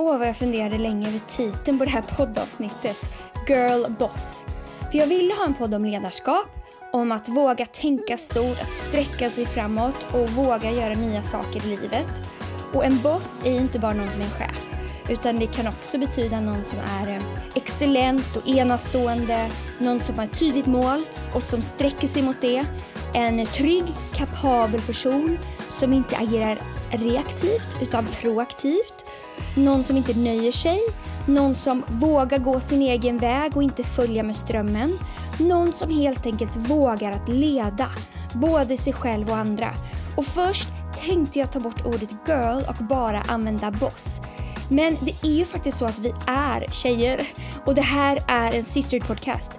Åh, vad jag funderade länge över titeln på det här poddavsnittet. Girl Boss. För jag ville ha en podd om ledarskap, om att våga tänka stort, att sträcka sig framåt och våga göra nya saker i livet. Och en boss är inte bara någon som är en chef, utan det kan också betyda någon som är eh, excellent och enastående, någon som har ett tydligt mål och som sträcker sig mot det. En trygg, kapabel person som inte agerar reaktivt utan proaktivt. Någon som inte nöjer sig. Någon som vågar gå sin egen väg och inte följa med strömmen. Någon som helt enkelt vågar att leda, både sig själv och andra. Och först tänkte jag ta bort ordet girl och bara använda boss. Men det är ju faktiskt så att vi är tjejer och det här är en sisterhood podcast.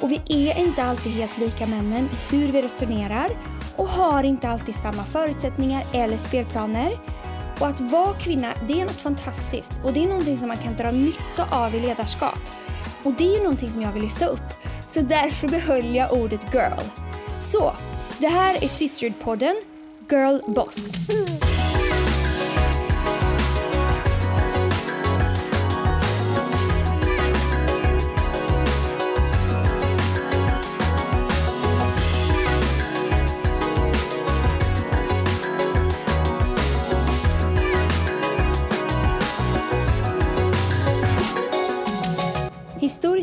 Och vi är inte alltid helt lika männen hur vi resonerar och har inte alltid samma förutsättningar eller spelplaner. Och att vara kvinna, det är något fantastiskt och det är någonting som man kan dra nytta av i ledarskap. Och det är ju någonting som jag vill lyfta upp. Så därför behöll jag ordet girl. Så, det här är Sisterhood-podden Girl Boss.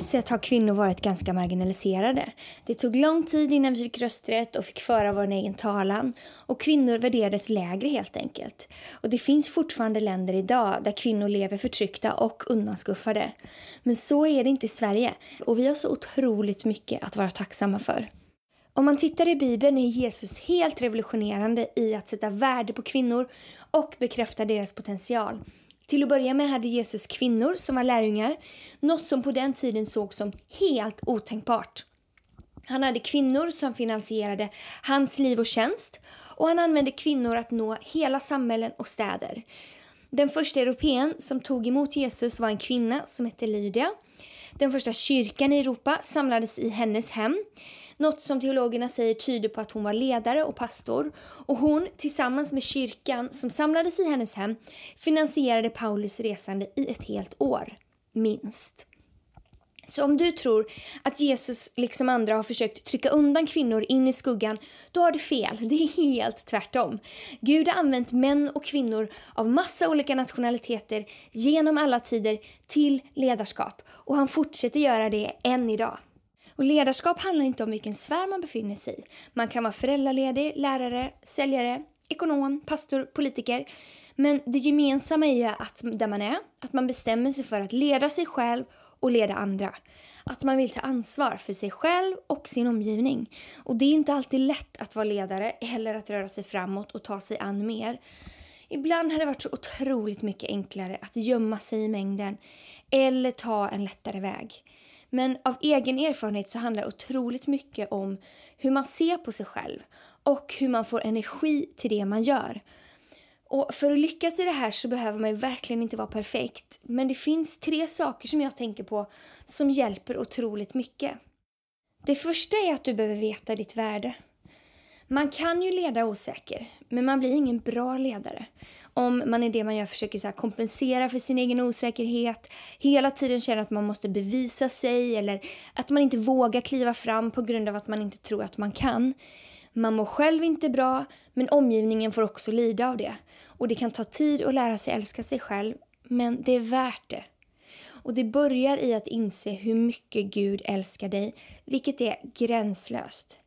Sett har kvinnor varit ganska marginaliserade. Det tog lång tid innan vi fick rösträtt och fick föra vår egen talan. Och kvinnor värderades lägre helt enkelt. Och det finns fortfarande länder idag där kvinnor lever förtryckta och undanskuffade. Men så är det inte i Sverige. Och vi har så otroligt mycket att vara tacksamma för. Om man tittar i Bibeln är Jesus helt revolutionerande i att sätta värde på kvinnor och bekräfta deras potential. Till att börja med hade Jesus kvinnor som var lärjungar, något som på den tiden sågs som helt otänkbart. Han hade kvinnor som finansierade hans liv och tjänst och han använde kvinnor att nå hela samhällen och städer. Den första europeen som tog emot Jesus var en kvinna som hette Lydia. Den första kyrkan i Europa samlades i hennes hem. Något som teologerna säger tyder på att hon var ledare och pastor. Och hon, tillsammans med kyrkan som samlades i hennes hem, finansierade Paulus resande i ett helt år. Minst. Så om du tror att Jesus, liksom andra, har försökt trycka undan kvinnor in i skuggan, då har du fel. Det är helt tvärtom. Gud har använt män och kvinnor av massa olika nationaliteter genom alla tider till ledarskap. Och han fortsätter göra det än idag. Och ledarskap handlar inte om vilken sfär man befinner sig i. Man kan vara föräldraledig, lärare, säljare, ekonom, pastor, politiker. Men det gemensamma är ju att där man är, att man bestämmer sig för att leda sig själv och leda andra. Att man vill ta ansvar för sig själv och sin omgivning. Och det är inte alltid lätt att vara ledare eller att röra sig framåt och ta sig an mer. Ibland har det varit så otroligt mycket enklare att gömma sig i mängden eller ta en lättare väg. Men av egen erfarenhet så handlar det otroligt mycket om hur man ser på sig själv och hur man får energi till det man gör. Och för att lyckas i det här så behöver man ju verkligen inte vara perfekt. Men det finns tre saker som jag tänker på som hjälper otroligt mycket. Det första är att du behöver veta ditt värde. Man kan ju leda osäker, men man blir ingen bra ledare. Om man i det man gör försöker så kompensera för sin egen osäkerhet, hela tiden känner att man måste bevisa sig eller att man inte vågar kliva fram på grund av att man inte tror att man kan. Man mår själv inte bra, men omgivningen får också lida av det. Och det kan ta tid att lära sig älska sig själv, men det är värt det. Och det börjar i att inse hur mycket Gud älskar dig, vilket är gränslöst.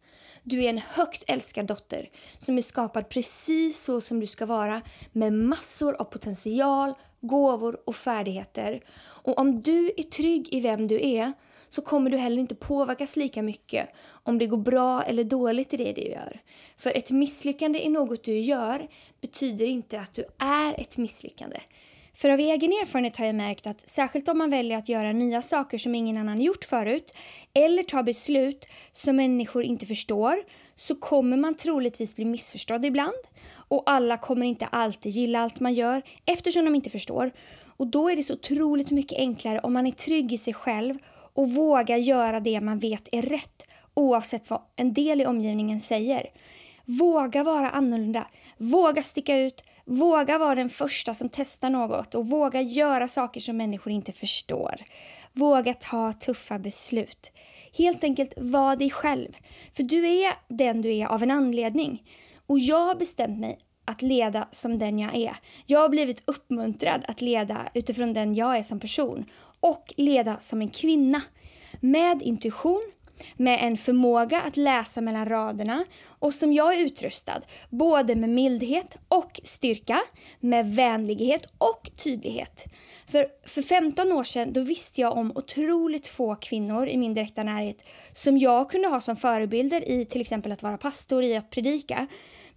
Du är en högt älskad dotter som är skapad precis så som du ska vara med massor av potential, gåvor och färdigheter. Och om du är trygg i vem du är så kommer du heller inte påverkas lika mycket om det går bra eller dåligt i det du gör. För ett misslyckande i något du gör betyder inte att du är ett misslyckande. För av egen erfarenhet har jag märkt att särskilt om man väljer att göra nya saker som ingen annan gjort förut eller ta beslut som människor inte förstår så kommer man troligtvis bli missförstådd ibland och alla kommer inte alltid gilla allt man gör eftersom de inte förstår. Och då är det så otroligt mycket enklare om man är trygg i sig själv och vågar göra det man vet är rätt oavsett vad en del i omgivningen säger. Våga vara annorlunda, våga sticka ut, Våga vara den första som testar något och våga göra saker som människor inte förstår. Våga ta tuffa beslut. Helt enkelt var dig själv. För du är den du är av en anledning. Och jag har bestämt mig att leda som den jag är. Jag har blivit uppmuntrad att leda utifrån den jag är som person. Och leda som en kvinna. Med intuition, med en förmåga att läsa mellan raderna och som jag är utrustad både med mildhet och styrka, med vänlighet och tydlighet. För, för 15 år sedan då visste jag om otroligt få kvinnor i min direkta närhet som jag kunde ha som förebilder i till exempel att vara pastor, i att predika.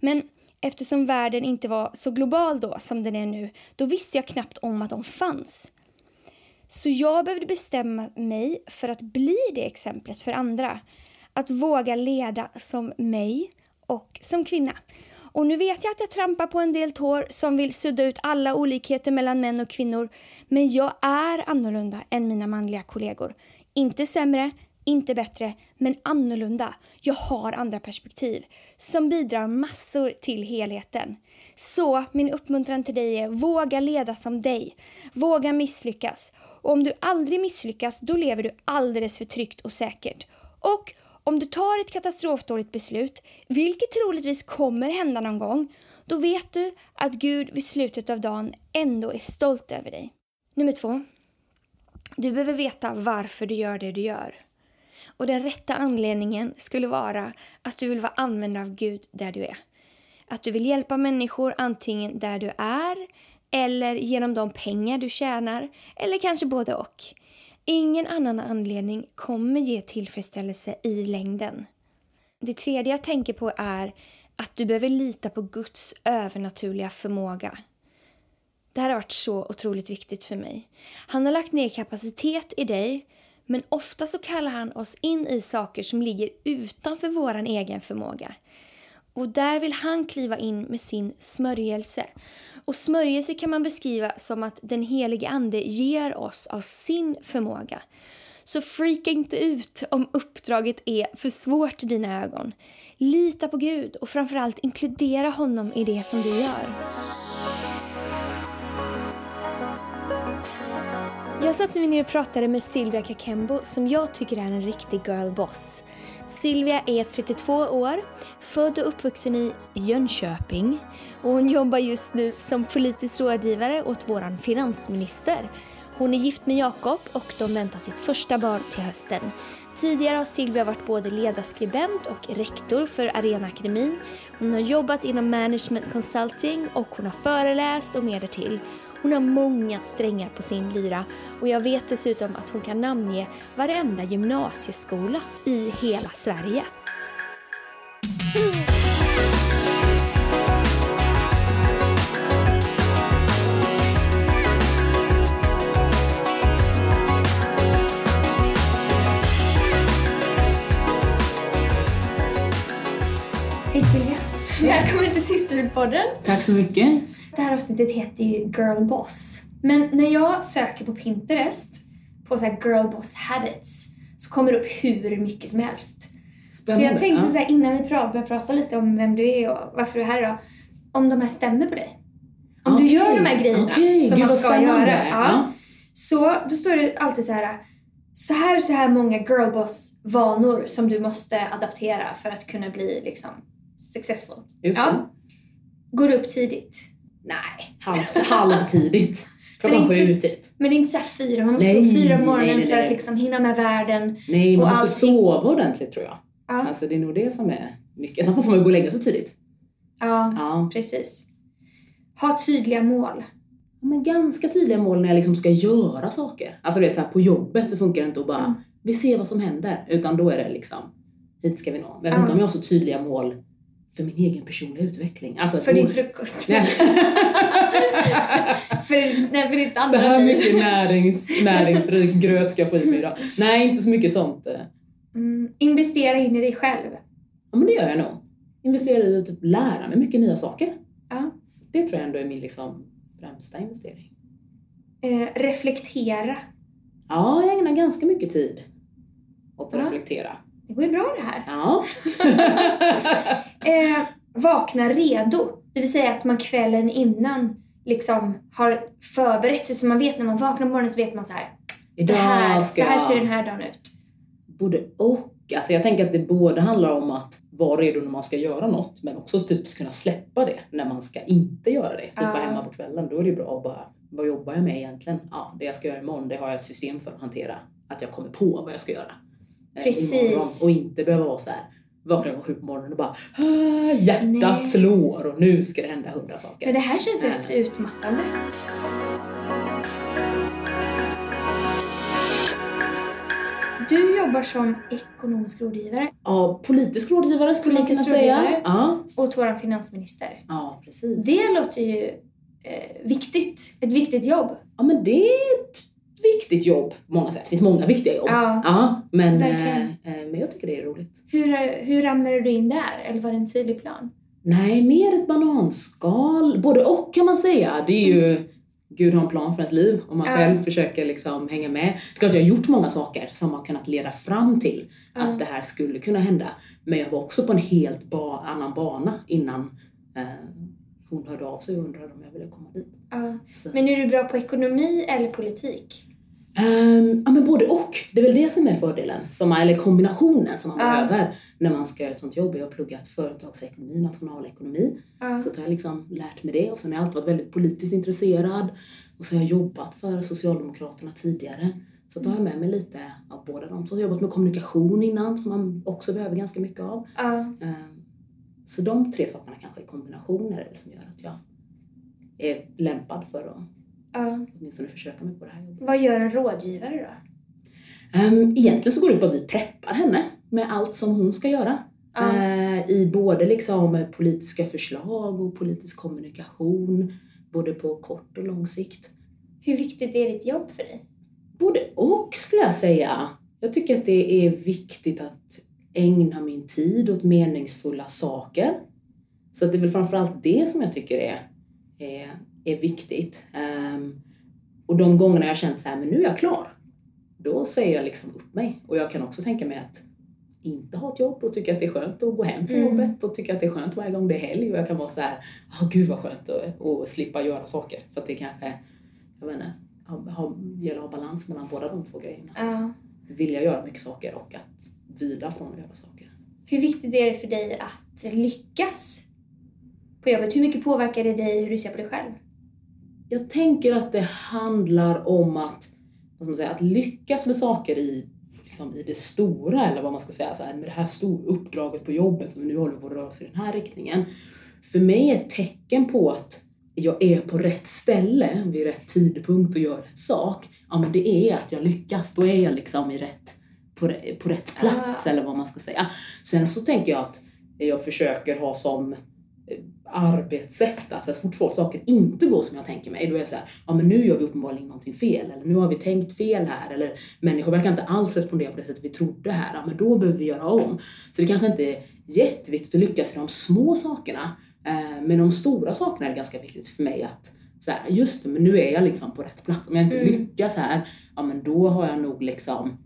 Men eftersom världen inte var så global då som den är nu, då visste jag knappt om att de fanns. Så jag behövde bestämma mig för att bli det exemplet för andra. Att våga leda som mig och som kvinna. Och nu vet jag att jag trampar på en del tår som vill sudda ut alla olikheter mellan män och kvinnor. Men jag är annorlunda än mina manliga kollegor. Inte sämre, inte bättre, men annorlunda. Jag har andra perspektiv som bidrar massor till helheten. Så min uppmuntran till dig är våga leda som dig. Våga misslyckas. Och om du aldrig misslyckas, då lever du alldeles för tryggt och säkert. Och om du tar ett katastrofdåligt beslut, vilket troligtvis kommer hända någon gång, då vet du att Gud vid slutet av dagen ändå är stolt över dig. Nummer två. Du behöver veta varför du gör det du gör. Och den rätta anledningen skulle vara att du vill vara använd av Gud där du är. Att du vill hjälpa människor antingen där du är eller genom de pengar du tjänar eller kanske både och. Ingen annan anledning kommer ge tillfredsställelse i längden. Det tredje jag tänker på är att du behöver lita på Guds övernaturliga förmåga. Det här har varit så otroligt viktigt för mig. Han har lagt ner kapacitet i dig men ofta så kallar han oss in i saker som ligger utanför vår egen förmåga. Och där vill han kliva in med sin smörjelse. Och smörjelse kan man beskriva som att den helige ande ger oss av sin förmåga. Så freaka inte ut om uppdraget är för svårt i dina ögon. Lita på Gud och framförallt inkludera honom i det som du gör. Jag satte mig ner och pratade med Silvia Kakembo som jag tycker är en riktig girlboss. Silvia är 32 år, född och uppvuxen i Jönköping och hon jobbar just nu som politisk rådgivare åt vår finansminister. Hon är gift med Jakob och de väntar sitt första barn till hösten. Tidigare har Silvia varit både ledarskribent och rektor för Arenaakademin. Hon har jobbat inom management consulting och hon har föreläst och mer därtill. Hon har många strängar på sin lyra och jag vet dessutom att hon kan namnge varenda gymnasieskola i hela Sverige. Hej Silvia! Välkommen till Sisterhood-podden. Tack så mycket. Det här avsnittet heter ju Girl Boss. Men när jag söker på Pinterest på så girl boss habits så kommer det upp hur mycket som helst. Spännande. Så jag tänkte så här, innan vi pratar, börjar prata lite om vem du är och varför du är här idag. Om de här stämmer på dig. Om du Okej, gör de här grejerna okej, som gud, man ska göra. Ja. Så då står det alltid så här. Så här så här många girlboss-vanor som du måste adaptera för att kunna bli liksom successful. Just Ja. Går du upp tidigt? Nej, halvt, halvtidigt. Klockan sju typ. Men det är inte så här fyra, man måste Nej, gå fyra på morgonen nej, nej, för att liksom hinna med världen. Nej, man måste allting- sova ordentligt tror jag. Ja, Alltså det är nog det som är mycket. Sen får man ju gå och lägga sig tidigt. ja Ja. precis. Ha tydliga mål. Men ganska tydliga mål när jag liksom ska göra saker. Alltså det är så här, på jobbet så funkar det inte att bara, Mm. vi ser vad som händer. Utan då är det liksom, hit ska vi nå. Men jag vet inte om jag har så tydliga mål för min egen personliga utveckling. Alltså, För din frukost. Nej. för, nej, för ditt Så andra här liv. mycket närings, näringsrik gröt ska jag få i mig idag. Nej, inte så mycket sånt. eh. Mm, investera in i dig själv. Ja, men det gör jag nog. Investera i att typ lära mig mycket nya saker. Ja. Det tror jag ändå är min liksom främsta investering. Eh, reflektera. Ja, jag ägnar ganska mycket tid åt att Ja. reflektera. Det går ju bra det här. Ja. Eh, vakna redo. Det vill säga att man kvällen innan liksom har förberett sig så man vet när man vaknar på morgonen så vet man så här. Det här, så här ser den här dagen ut. Både och. Alltså jag tänker att det både handlar om att vara redo när man ska göra något men också typ kunna släppa det när man ska inte göra det. Typ vara hemma på kvällen. Då är det bra att bara, vad jobbar jag med egentligen? Ja, det jag ska göra imorgon det har jag ett system för att hantera. Att jag kommer på vad jag ska göra. Eh, Precis. och inte behöva vara så här vaknar klockan sju på morgonen och bara ah, hjärtat Nej. slår och nu ska det hända hundra saker. Men det här känns rätt utmattande. Du jobbar som ekonomisk rådgivare. Ja, politisk rådgivare skulle politisk man kunna säga. Ja. Åt vår finansminister. Ja, precis. Det låter ju eh, viktigt. Ett viktigt jobb. Ja, men det viktigt jobb på många sätt. Det finns många viktiga jobb. Ja, ja men, eh, eh, men jag tycker det är roligt. Hur, hur ramlade du in där? Eller var det en tydlig plan? Nej, mer ett bananskal. Både och kan man säga. Det är ju Gud har en plan för ens liv och man ja. själv försöker liksom hänga med. Det är klart jag har gjort många saker som har kunnat leda fram till ja. att det här skulle kunna hända. Men jag var också på en helt ba annan bana innan eh, hon hörde av sig och undrade om jag ville komma dit. Ja. Men är du bra på ekonomi eller politik? Um, ja men både och. Det är väl det som är fördelen, som, eller kombinationen som man uh. behöver när man ska göra ett sånt jobb. Jag har pluggat företagsekonomi, nationalekonomi. Uh. Så att jag har liksom lärt mig det och sen har jag alltid varit väldigt politiskt intresserad. Och så har jag jobbat för Socialdemokraterna tidigare. Så då har jag med mig lite av båda de Så jag har jobbat med kommunikation innan som man också behöver ganska mycket av. Uh. Um, så de tre sakerna kanske i kombination är det som gör att jag är lämpad för att Ja. Åtminstone försöka mig på det här jobbet. Vad gör en rådgivare då? Um, egentligen så går det ut på att vi preppar henne med allt som hon ska göra. Ja. Uh, I både liksom politiska förslag och politisk kommunikation. Både på kort och lång sikt. Hur viktigt är ditt jobb för dig? Både och skulle jag säga. Jag tycker att det är viktigt att ägna min tid åt meningsfulla saker. Så det är väl framförallt det som jag tycker är, är är viktigt. Um, och de gångerna jag känt så här, men nu är jag klar. Då säger jag liksom upp mig. Och jag kan också tänka mig att inte ha ett jobb och tycka att det är skönt att gå hem från mm. jobbet och tycka att det är skönt varje gång det är helg och jag kan vara så här, oh, gud vad skönt att och slippa göra saker. För att det kanske, jag vet inte, ha, gäller att ha balans mellan båda de två grejerna. Ja. Vilja göra mycket saker och att vila från att göra saker. Hur viktigt är det för dig att lyckas på jobbet? Hur mycket påverkar det dig hur du ser på dig själv? Jag tänker att det handlar om att, vad man säga, att lyckas med saker i, liksom, i det stora, eller vad man ska säga, så här, med det här stora uppdraget på jobbet som nu håller på att röra oss i den här riktningen. För mig är ett tecken på att jag är på rätt ställe vid rätt tidpunkt och gör rätt sak. Ja men det är att jag lyckas, då är jag liksom i rätt, på, på rätt plats uh. eller vad man ska säga. Sen så tänker jag att jag försöker ha som arbetssätt. Alltså så fort saker inte går som jag tänker mig, då är jag såhär, ja men nu gör vi uppenbarligen någonting fel. Eller nu har vi tänkt fel här. Eller människor verkar inte alls respondera på det sättet vi trodde här. Ja men då behöver vi göra om. Så det kanske inte är jätteviktigt att lyckas i de små sakerna. Eh, men de stora sakerna är ganska viktigt för mig att så här, just det, men nu är jag liksom på rätt plats. Om jag inte mm. lyckas här, ja men då har jag nog liksom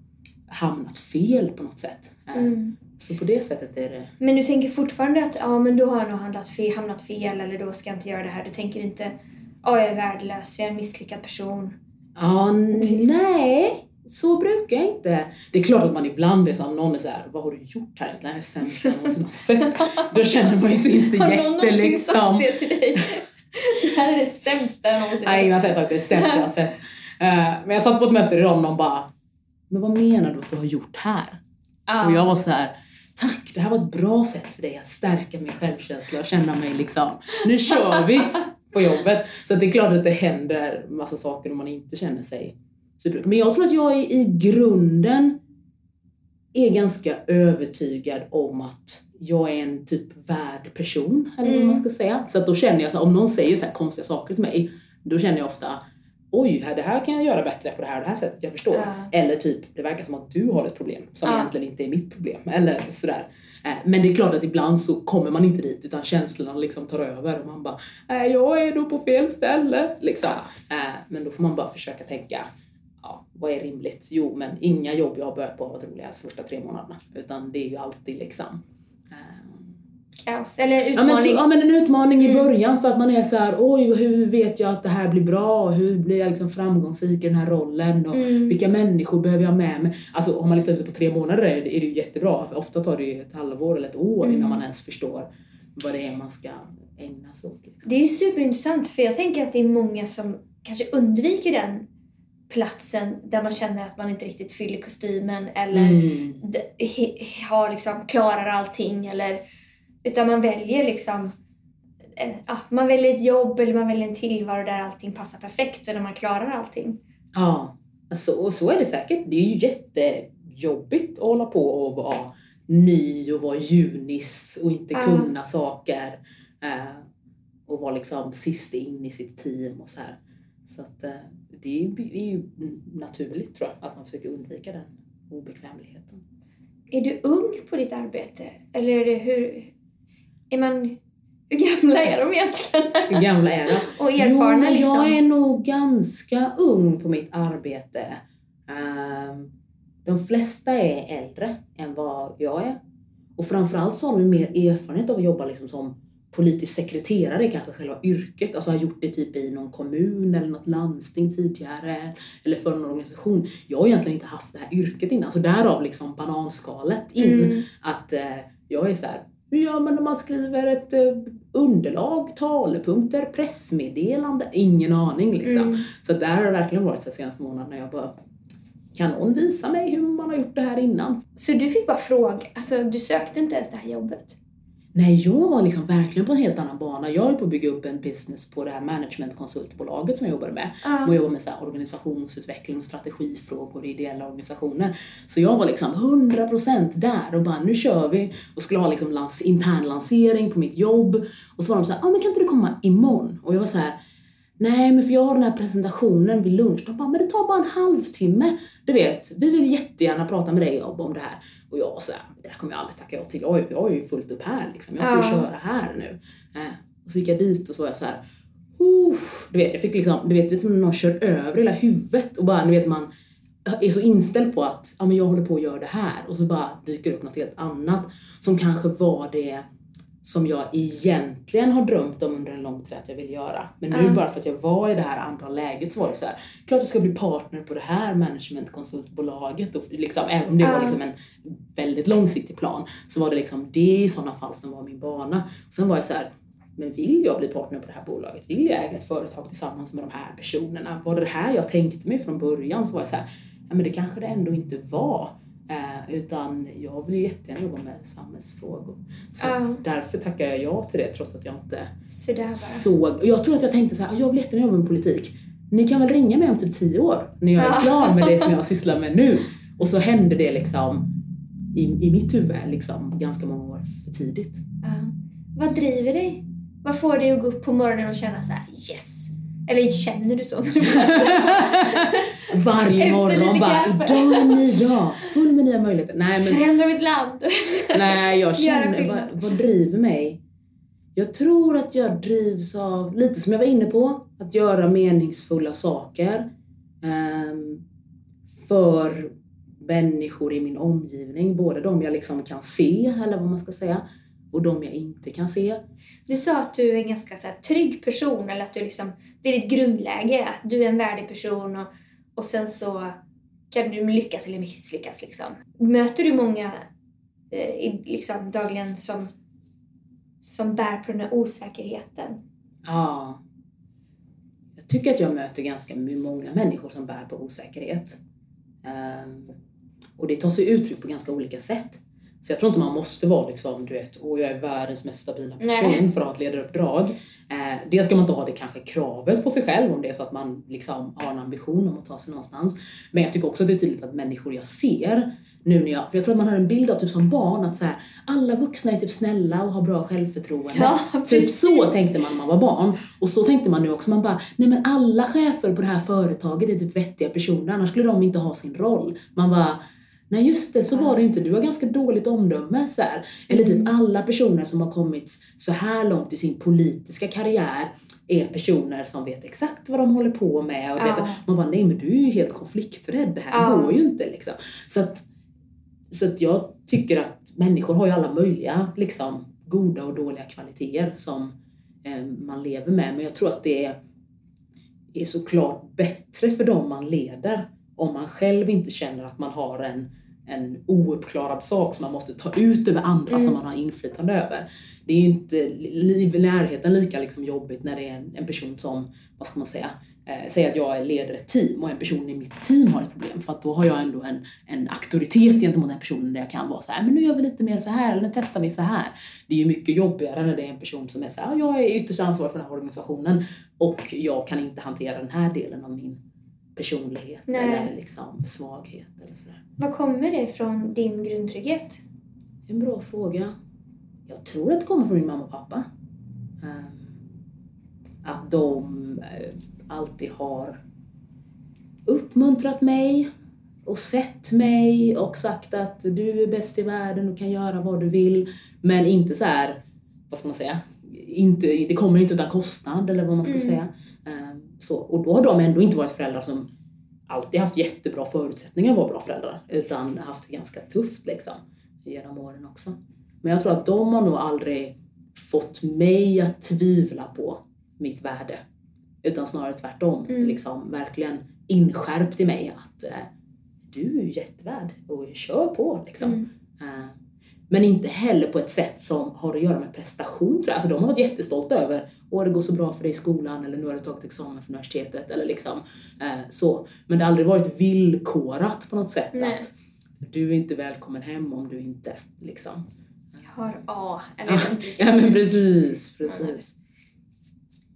hamnat fel på något sätt. Eh, mm. Så på det sättet är det... Men du tänker fortfarande att ja, men då har jag nog hamnat fel, hamnat fel eller då ska jag inte göra det här. Du tänker inte ja, jag är värdelös, jag är en misslyckad person. Ja, nej. Så brukar jag inte. Det är klart att man ibland är så någon är såhär, vad har du gjort här egentligen? Det här är det sämsta jag någonsin har sett. Då känner man ju sig inte jätte liksom. Har någon någonsin sagt det till dig? Det här är det sämsta jag någonsin har sett. Nej, ingen har sagt det sämsta jag har sett. Uh, men jag satt på ett möte idag och någon bara, men vad menar du att du har gjort här? Ah. Och jag var så här, tack, det här var ett bra sätt för dig att stärka min självkänsla och känna mig liksom, nu kör vi på jobbet. Så det är klart att det händer massa saker om man inte känner sig super. Men jag tror att jag i, i grunden är ganska övertygad om att jag är en typ värd person, eller mm. vad man ska säga. Så att då känner jag så här, om någon säger så konstiga saker till mig, då känner jag ofta oj, det här kan jag göra bättre på det här och det här sättet, jag förstår. Ja. Eller typ, det verkar som att du har ett problem som ja. egentligen inte är mitt problem. Eller sådär. Eh, men det är klart att ibland så kommer man inte dit utan känslorna liksom tar över och man bara, nej jag är nog på fel ställe. Liksom. Ja. Eh, men då får man bara försöka tänka, ja, vad är rimligt? Jo, men inga jobb jag har börjat på har varit roliga de första tre månaderna. Utan det är ju alltid liksom, kaos? Eller Ja men, utmaning? ja men en utmaning i Mm. början för att man är så här: oj hur vet jag att det här blir bra? Hur blir jag liksom framgångsrik i den här rollen? Och Mm. Vilka människor behöver jag med mig? Alltså har man listat ut det på tre månader är det, ju jättebra. För ofta tar det ju ett halvår eller ett år Mm. innan man ens förstår vad det är man ska ägna sig åt. Liksom. Det är ju superintressant för jag tänker att det är många som kanske undviker den platsen där man känner att man inte riktigt fyller kostymen eller Mm. har liksom, klarar allting eller utan man väljer liksom eh, ja, man väljer ett jobb eller man väljer en tillvaro där allting passar perfekt och där man klarar allting. Ja, alltså, och så är det säkert. Det är ju jättejobbigt att hålla på och vara ny och vara junis och inte Ja. kunna saker. Eh, och vara liksom sist in i sitt team och så här. Så att eh, det är, är ju naturligt tror jag, att man försöker undvika den obekvämligheten. Är du ung på ditt arbete? Eller är det hur... Är man... Hur gamla är de egentligen? Hur gamla är de? Och jo, erfarna men liksom? jag är nog ganska ung på mitt arbete. Ehm, de flesta är äldre än vad jag är. Och framförallt så har de mer erfarenhet av att jobba liksom som politisk sekreterare kanske själva yrket. Alltså har gjort det typ i någon kommun eller något landsting tidigare. Eller för någon organisation. Jag har egentligen inte haft det här yrket innan. Så därav liksom bananskalet in. Mm. Att eh, jag är så här, hur gör man när man skriver ett eh, underlag, talepunkter, pressmeddelande? Ingen aning liksom. Mm. Så där har det verkligen varit de senaste månaderna när jag bara, kan någon visa mig hur man har gjort det här innan? Så du fick bara fråga, alltså du sökte inte ens det här jobbet? Nej, jag var liksom verkligen på en helt annan bana. Jag höll på att bygga upp en business på det här managementkonsultbolaget som jag jobbade med. Och jobba med så organisationsutveckling och strategifrågor i ideella organisationer. Så jag var liksom 100% där och bara nu kör vi och skulle ha liksom lans- intern lansering på mitt jobb. Och så var de så här, ah, men kan inte du komma imorgon? Och jag var så här, nej men för jag har den här presentationen vid lunch. De bara, men det tar bara en halvtimme. Du vet, vi vill jättegärna prata med dig om det här. Och jag så här, det här kommer jag aldrig tacka ja till. Jag, jag har ju fullt upp här liksom. Jag ska ju Ja. köra här nu. Eh, och så gick jag dit och så var jag så här, Uff, du vet, jag fick liksom, du vet, det är som när någon kör över hela huvudet och bara, du vet, man är så inställd på att ja, men jag håller på att göra det här och så bara dyker upp något helt annat som kanske var det som jag egentligen har drömt om under en lång tid att jag vill göra. Men nu Ja. bara för att jag var i det här andra läget så var det så här, klart jag ska bli partner på det här managementkonsultbolaget och liksom, även om det Ja. var liksom en väldigt långsiktig plan så var det liksom det i sådana fall som var min bana. Sen var jag så här, men vill jag bli partner på det här bolaget? Vill jag äga ett företag tillsammans med de här personerna? Var det det här jag tänkte mig från början? Så var jag så här, ja men det kanske det ändå inte var. Eh, utan jag vill ju jättegärna jobba med samhällsfrågor. Så att därför tackar jag ja till det trots att jag inte Så såg. Och jag tror att jag tänkte så här, "Ah, jag vill jättegärna jobba med politik. Ni kan väl ringa mig om typ tio år när jag är Ja. klar med det som jag sysslar med nu. Och så hände det liksom i, i mitt huvud liksom ganska många år för tidigt. Ja. Vad driver dig? Vad får dig att gå upp på morgonen och känna så här yes? Eller känner du så? Varje morgon bara, idag är en ny dag, full med nya möjligheter. Nej men Förändra mitt land! Nej, jag känner, vad, vad driver mig? Jag tror att jag drivs av, lite som jag var inne på, att göra meningsfulla saker. ehm, för människor i min omgivning. Både de jag liksom kan se, eller vad man ska säga, och de jag inte kan se. Du sa att du är en ganska så trygg person, eller att du liksom, det är ditt grundläge, att du är en värdig person och, och sen så kan du lyckas eller misslyckas. Liksom. Möter du många eh, i, liksom, dagligen som, som bär på den här osäkerheten? Ja. Jag tycker att jag möter ganska många människor som bär på osäkerhet. Ehm, och det tar sig uttryck på ganska olika sätt. Så jag tror inte man måste vara liksom, du vet, åh jag är världens mest stabila person Nej. för att ha ett ledaruppdrag. Eh, dels ska man inte ha det kanske kravet på sig själv om det är så att man liksom har en ambition om att ta sig någonstans. Men jag tycker också att det är tydligt att människor jag ser nu när jag, för jag tror att man har en bild av typ som barn att så här, alla vuxna är typ snälla och har bra självförtroende. Ja, Typ så tänkte man när man var barn. Och så tänkte man nu också. Man bara, nej men alla chefer på det här företaget är typ vettiga personer, annars skulle de inte ha sin roll. Man bara, nej just det, så var det inte. Du har ganska dåligt omdöme. Så här. Eller typ Mm. alla personer som har kommit så här långt i sin politiska karriär är personer som vet exakt vad de håller på med. Och Ja. Man bara, nej men du är ju helt konflikträdd. Det här Ja. går ju inte liksom. Så att, så att jag tycker att människor har ju alla möjliga liksom, goda och dåliga kvaliteter som eh, man lever med. Men jag tror att det är, är såklart bättre för dem man leder om man själv inte känner att man har en, en ouppklarad sak som man måste ta ut över andra Mm. som man har inflytande över. Det är inte liv i närheten lika liksom jobbigt när det är en, en person som, vad ska man säga, eh, säg att jag leder ett team och en person i mitt team har ett problem för att då har jag ändå en, en auktoritet gentemot den personen där jag kan vara så här, men nu gör vi lite mer så här eller nu testar vi så här. Det är ju mycket jobbigare när det är en person som är så här, "Ja, jag är ytterst ansvarig för den här organisationen och jag kan inte hantera den här delen av min personlighet Nej. eller liksom svaghet eller sådär. Vad kommer det från din grundtrygghet? En bra fråga. Jag tror att det kommer från min mamma och pappa. Ehm, Att de eh, alltid har uppmuntrat mig och sett mig och sagt att du är bäst i världen, du kan göra vad du vill. Men inte så här, vad ska man säga, inte, det kommer inte utan kostnad eller vad man ska Mm. säga. Ehm, Så, och då har de ändå inte varit föräldrar som alltid haft jättebra förutsättningar att vara bra föräldrar. Utan haft det ganska tufft liksom genom åren också. Men jag tror att de har nog aldrig fått mig att tvivla på mitt värde. Utan snarare tvärtom. Mm. Liksom verkligen inskärpt i mig att eh, du är jättevärd och kör på liksom. Mm. Eh, men inte heller på ett sätt som har att göra med prestation tror jag. Alltså de har varit jättestolta över, åh det går så bra för dig i skolan eller nu har du tagit examen från universitetet eller liksom eh, så. Men det har aldrig varit villkorat på något sätt Nej. att du är inte välkommen hem om du inte liksom. Har A eller Ja, ja men precis, precis.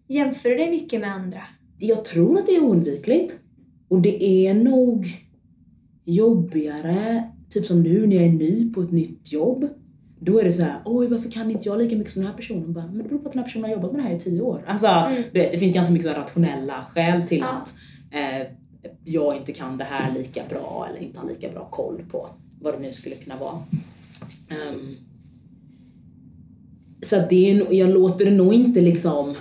Jämför du dig mycket med andra? Jag tror att det är oundvikligt. Och det är nog jobbigare, typ som nu när jag är ny på ett nytt jobb. Då är det så här, oj varför kan inte jag lika mycket som den här personen? Bara, men det beror på att den här personen har jobbat med det här i tio år. Alltså, Mm. du vet, det finns ganska mycket rationella skäl till Ja. att eh, jag inte kan det här lika bra eller inte har lika bra koll på vad det nu skulle kunna vara. Ehm, så det är, jag låter det nog inte liksom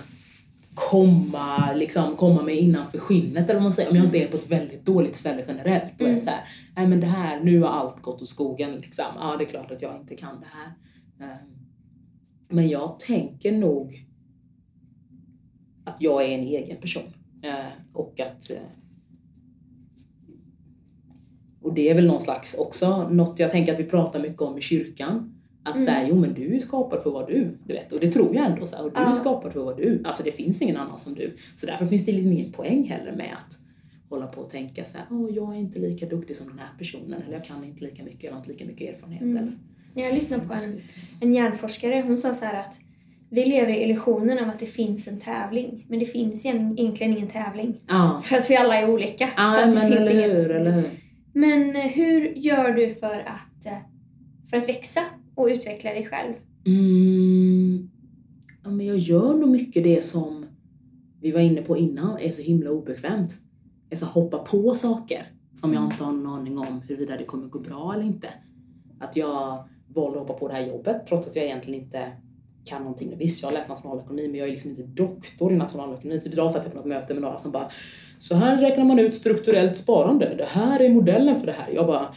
komma, liksom, komma mig innanför skinnet eller vad man säger. Om jag inte är på ett väldigt dåligt ställe generellt. Då är det Mm. så här, nej men det här, nu har allt gått åt skogen liksom. Ja det är klart att jag inte kan det här. Ehm, Men jag tänker nog att jag är en egen person. Eh, Och att eh, och det är väl någon slags också något jag tänker att vi pratar mycket om i kyrkan. Att Mm. säga, jo men du är skapad för vad du, du vet. Och det tror jag ändå. Så här, och du är skapad för vad du. Alltså det finns ingen annan som du. Så därför finns det liksom ingen poäng heller med att hålla på och tänka så här, åh jag är inte lika duktig som den här personen. Eller jag kan inte lika mycket, jag har inte lika mycket erfarenhet. Mm. Eller. Jag lyssnade på en, en hjärnforskare. Hon sa så här att vi lever i illusionen av att det finns en tävling. Men det finns egent- egentligen ingen tävling. Ja, För att vi alla är olika. så ja att det men finns eller inget- hur, eller hur. Men eh, hur gör du för att, eh, för att växa och utveckla dig själv? Mm, ja, men jag gör nog mycket det som vi var inne på innan, är så himla obekvämt. Jag så hoppa på saker som jag inte har någon aning om huruvida det kommer gå bra eller inte. Att jag valde att hoppa på det här jobbet trots att jag egentligen inte kan någonting. Visst, jag har läst nationalekonomi men jag är liksom inte doktor i nationalekonomi. Typ idag satt jag på något möte med några som bara Så här räknar man ut strukturellt sparande. Det här är modellen för det här. Jag bara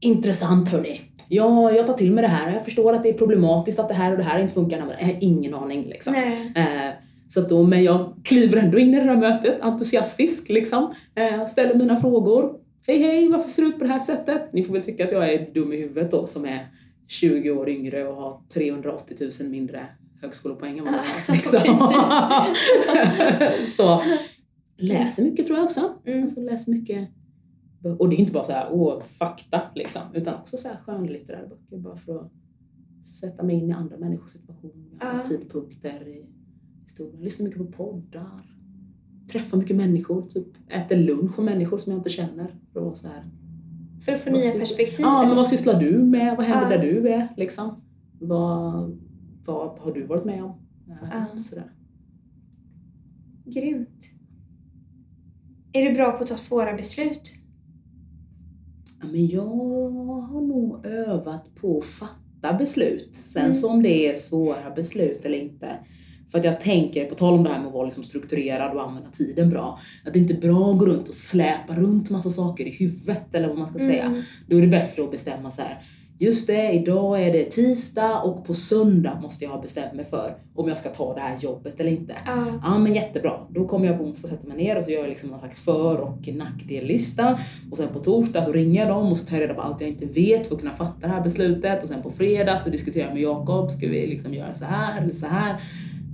Intressant hörni. Ja, jag tar till mig det här. Jag förstår att det är problematiskt att det här och det här inte funkar. Men jag har ingen aning liksom. Eh, så då, men jag kliver ändå in i det här mötet entusiastisk liksom. Eh, ställer mina frågor. Hej hej, varför ser det ut på det här sättet? Ni får väl tycka att jag är dum i huvudet då som är 20 år yngre och har 380 000 mindre högskolepoäng än vad jag har. Liksom. så läser mycket tror jag också. Mm. Alltså läser mycket. Och det är inte bara så här, åh, fakta liksom. Utan också så här skönlitterära böcker bara för att sätta mig in i andra människors situation, andra Ja. tidpunkter i historien. Lyssnar mycket på poddar. Träffar mycket människor, typ äter lunch med människor som jag inte känner. För att vara så här. För att få nya sysslar- perspektiv. Ja, men vad sysslar du med? Vad händer Ja. där du är? Liksom? Vad, vad har du varit med om? Ja. Sådär. Grymt. Är du bra på att ta svåra beslut? Men jag har nog övat på att fatta beslut. Sen Mm. så om det är svåra beslut eller inte. För att jag tänker, på tal om det här med att vara liksom strukturerad och använda tiden bra. Att det inte är bra att gå runt och släpa runt massa saker i huvudet eller vad man ska säga. Mm. Då är det bättre att bestämma så här. Just det, idag är det tisdag och på söndag måste jag ha bestämt mig för om jag ska ta det här jobbet eller inte. Ja. Ja men jättebra, då kommer jag på onsdag sätta mig ner och så gör jag liksom någon slags för och nackdellista. Och sen på torsdag så ringer jag dem och så tar jag reda på allt jag inte vet för att kunna fatta det här beslutet. Och sen på fredag så diskuterar jag med Jakob, ska vi liksom göra så här eller så här?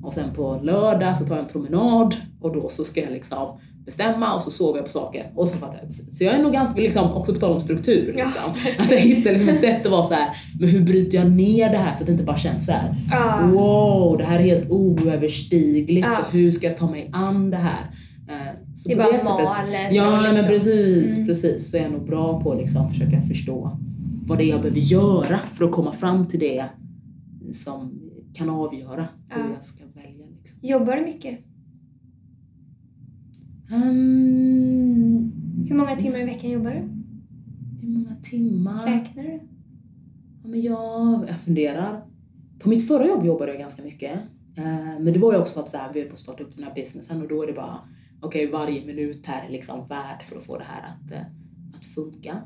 Och sen på lördag så tar jag en promenad och då så ska jag liksom bestämma och så sover jag på saken och så fattar jag. Så jag är nog ganska, liksom, också på tal om struktur. Ja, Liksom. verkligen. alltså jag hittar liksom ett sätt att vara så här, men hur bryter jag ner det här så att det inte bara känns så här. Ja. Wow, det här är helt oöverstigligt Ja. och hur ska jag ta mig an det här? Eh, Så Det är bara sättet- malet Ja och men liksom- precis, Mm. precis. Så är jag nog bra på att liksom försöka förstå vad det är jag behöver göra för att komma fram till det som kan avgöra hur Ja. jag ska välja. Liksom. Jobbar du mycket? Um, Hur många timmar i veckan jobbar du? hur många timmar? Räknar du? Ja, men jag, jag funderar. På mitt förra jobb jobbade jag ganska mycket. Eh, men det var ju också för att så här, vi höll på att starta upp den här businessen och då är det bara okej varje minut här är liksom värd för att få det här att, eh, att funka.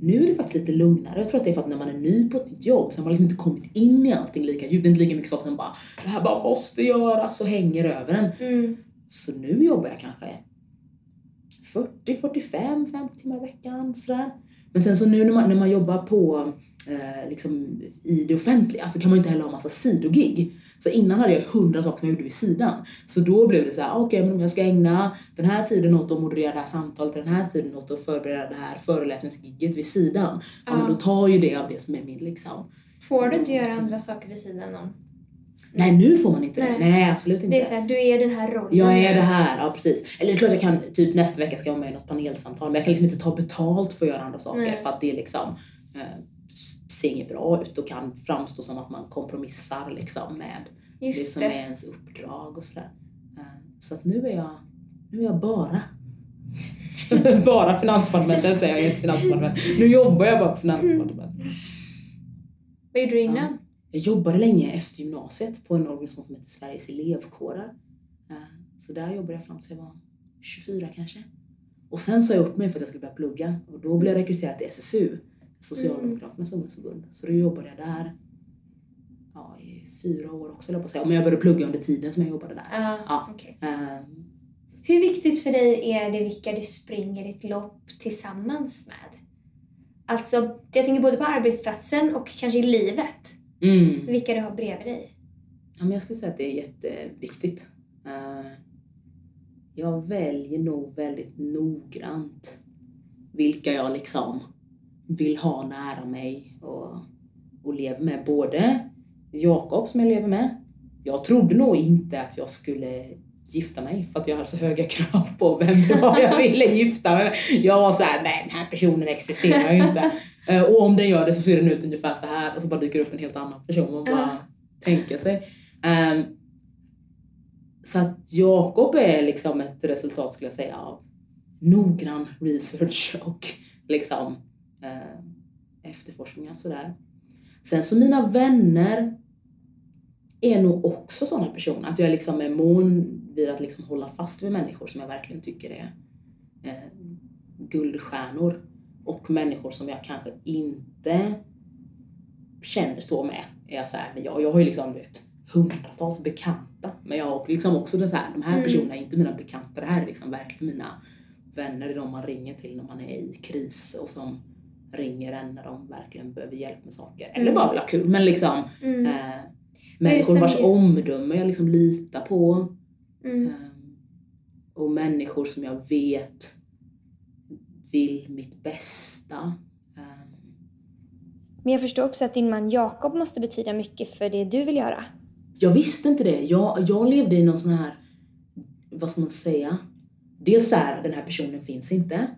Nu är det faktiskt lite lugnare. Jag tror att det är för att när man är ny på ett nytt jobb så har man liksom inte kommit in i allting lika djupt. Det är inte lika mycket saker som bara det här bara måste göras och hänger över en. Mm. Så nu jobbar jag kanske 40, 45, 50 timmar i veckan sådär. Men sen så nu när man, när man jobbar på eh, liksom i det offentliga så kan man inte heller ha massa sidogig. Så innan hade jag hundra saker som jag gjorde vid sidan. Så då blev det så här, ah, okej men om jag ska ägna den här tiden åt att moderera det här samtalet, den här tiden åt att förbereda det här föreläsningsgigget vid sidan. Ja, men Ja. då tar ju det av det som är min liksom. Får du inte göra andra saker vid sidan om? Nej nu får man inte det. Nej. Nej absolut inte. Det är såhär, du är den här rollen. Jag är det här, ja precis. Eller det är klart jag kan, typ nästa vecka ska jag vara med i något panelsamtal men jag kan liksom inte ta betalt för att göra andra saker Nej. för att det liksom eh, ser inget bra ut och kan framstå som att man kompromissar liksom med det Just som det. är ens uppdrag och sådär. Eh, så att nu är jag, nu är jag bara bara Finansdepartementet säger jag, är inte Finansdepartementet. Nu jobbar jag bara på Finansdepartementet. Vad gjorde du innan? Jag jobbade länge efter gymnasiet på en organisation som heter Sveriges elevkårer. Eh, Så där jobbade jag fram till jag var 24 kanske. Och sen sa jag upp mig för att jag skulle börja plugga och då blev jag rekryterad till SSU, Socialdemokraternas ungdomsförbund. Så då jobbade jag där ja, i fyra år också, jag på säga. Men jag började plugga under tiden som jag jobbade där. Ja, Ja. okej. Eh, Hur viktigt för dig är det vilka du springer ett lopp tillsammans med? Alltså, jag tänker både på arbetsplatsen och kanske i livet. Mm. Vilka du har bredvid dig. Ja, men jag skulle säga att det är jätteviktigt. Eh, Jag väljer nog väldigt noggrant vilka jag liksom vill ha nära mig och, och lever med. Både Jakob som jag lever med. Jag trodde nog inte att jag skulle gifta mig för att jag hade så höga krav på vem det var jag ville gifta mig med. Jag var såhär, nej den här personen existerar ju inte. Eh, Och om den gör det så ser den ut ungefär så här och så bara dyker upp en helt annan person och bara Ja. tänker sig. Ehm, så att Jakob är liksom ett resultat skulle jag säga av noggrann research och liksom eh, efterforskningar sådär. Sen så mina vänner är nog också sådana personer. Att jag liksom är mån vid att liksom hålla fast vid människor som jag verkligen tycker är eh, guldstjärnor. Och människor som jag kanske inte känner så med. Är jag, så här, men jag, jag har ju liksom du vet, hundratals bekanta. Men jag har liksom också det så här, de här Mm. personerna är inte mina bekanta. Det här är liksom verkligen mina vänner. Det är de man ringer till när man är i kris och som ringer en när de verkligen behöver hjälp med saker. Eller Mm. bara vill ha kul. Men liksom Mm. eh, människor vars ger- omdöme jag liksom litar på. Mm. Eh, och människor som jag vet vill mitt bästa. Eh, Men jag förstår också att din man Jakob måste betyda mycket för det du vill göra. Jag visste inte det. Jag, jag levde i någon sån här, vad ska man säga? Dels så här, den här personen finns inte.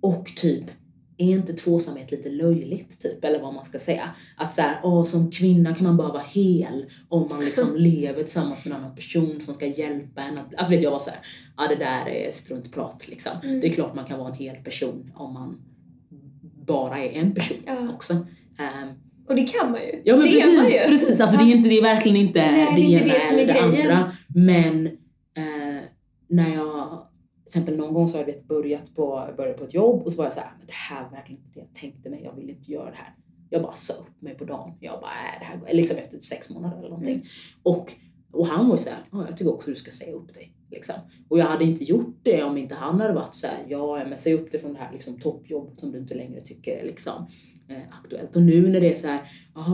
Och typ, är inte tvåsamhet lite löjligt? Typ, eller vad man ska säga. Att så här, åh, som kvinna kan man bara vara hel om man liksom lever tillsammans med en annan person som ska hjälpa en. att- Alltså vet jag var så här, ja det där är struntprat liksom. Mm. Det är klart man kan vara en hel person om man bara är en person Ja. också. Ehm, Och det kan man ju. Ja men det precis, är man ju. precis. Alltså, det, är inte, det är verkligen inte Nej, det är inte ena det eller det andra. Men eh, när jag, exempel någon gång så har jag börjat på, börjat på ett jobb och så var jag så här, men det här var verkligen inte det jag tänkte mig, jag vill inte göra det här. Jag bara sa upp mig på dagen. Jag bara, äh, det här går liksom efter sex månader eller någonting. Och, och han var ju såhär, ja, jag tycker också du ska säga upp dig. Liksom. Och jag hade inte gjort det om inte han hade varit såhär, ja men säg upp dig från det här liksom, toppjobbet som du inte längre tycker är liksom, eh, aktuellt. Och nu när det är så här,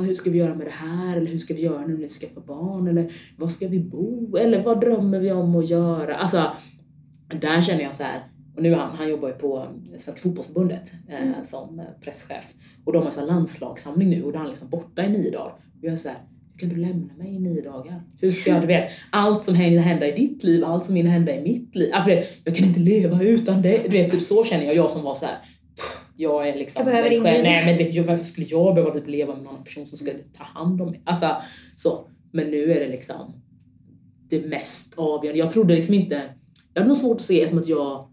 hur ska vi göra med det här? Eller hur ska vi göra nu när vi skaffar barn? Eller var ska vi bo? Eller vad drömmer vi om att göra? Alltså, där känner jag så här, och nu han, han jobbar ju på Svenska fotbollsförbundet eh, Mm. som eh, presschef. Och de har så landslagssamling nu och då är han liksom borta i nio dagar. Och jag är så här, kan du lämna mig i nio dagar? Hur ska jag, du vet, allt som hinner hända i ditt liv, allt som hinner hända i mitt liv. Alltså jag kan inte leva utan det. Du vet, typ så känner jag, jag som var så här. Jag är liksom... Jag behöver ingen. Nej men vet, jag, varför skulle jag behöva typ leva med någon person som ska ta hand om mig? Alltså så. Men nu är det liksom det mest avgörande. Jag trodde liksom inte, jag hade nog svårt att se som att jag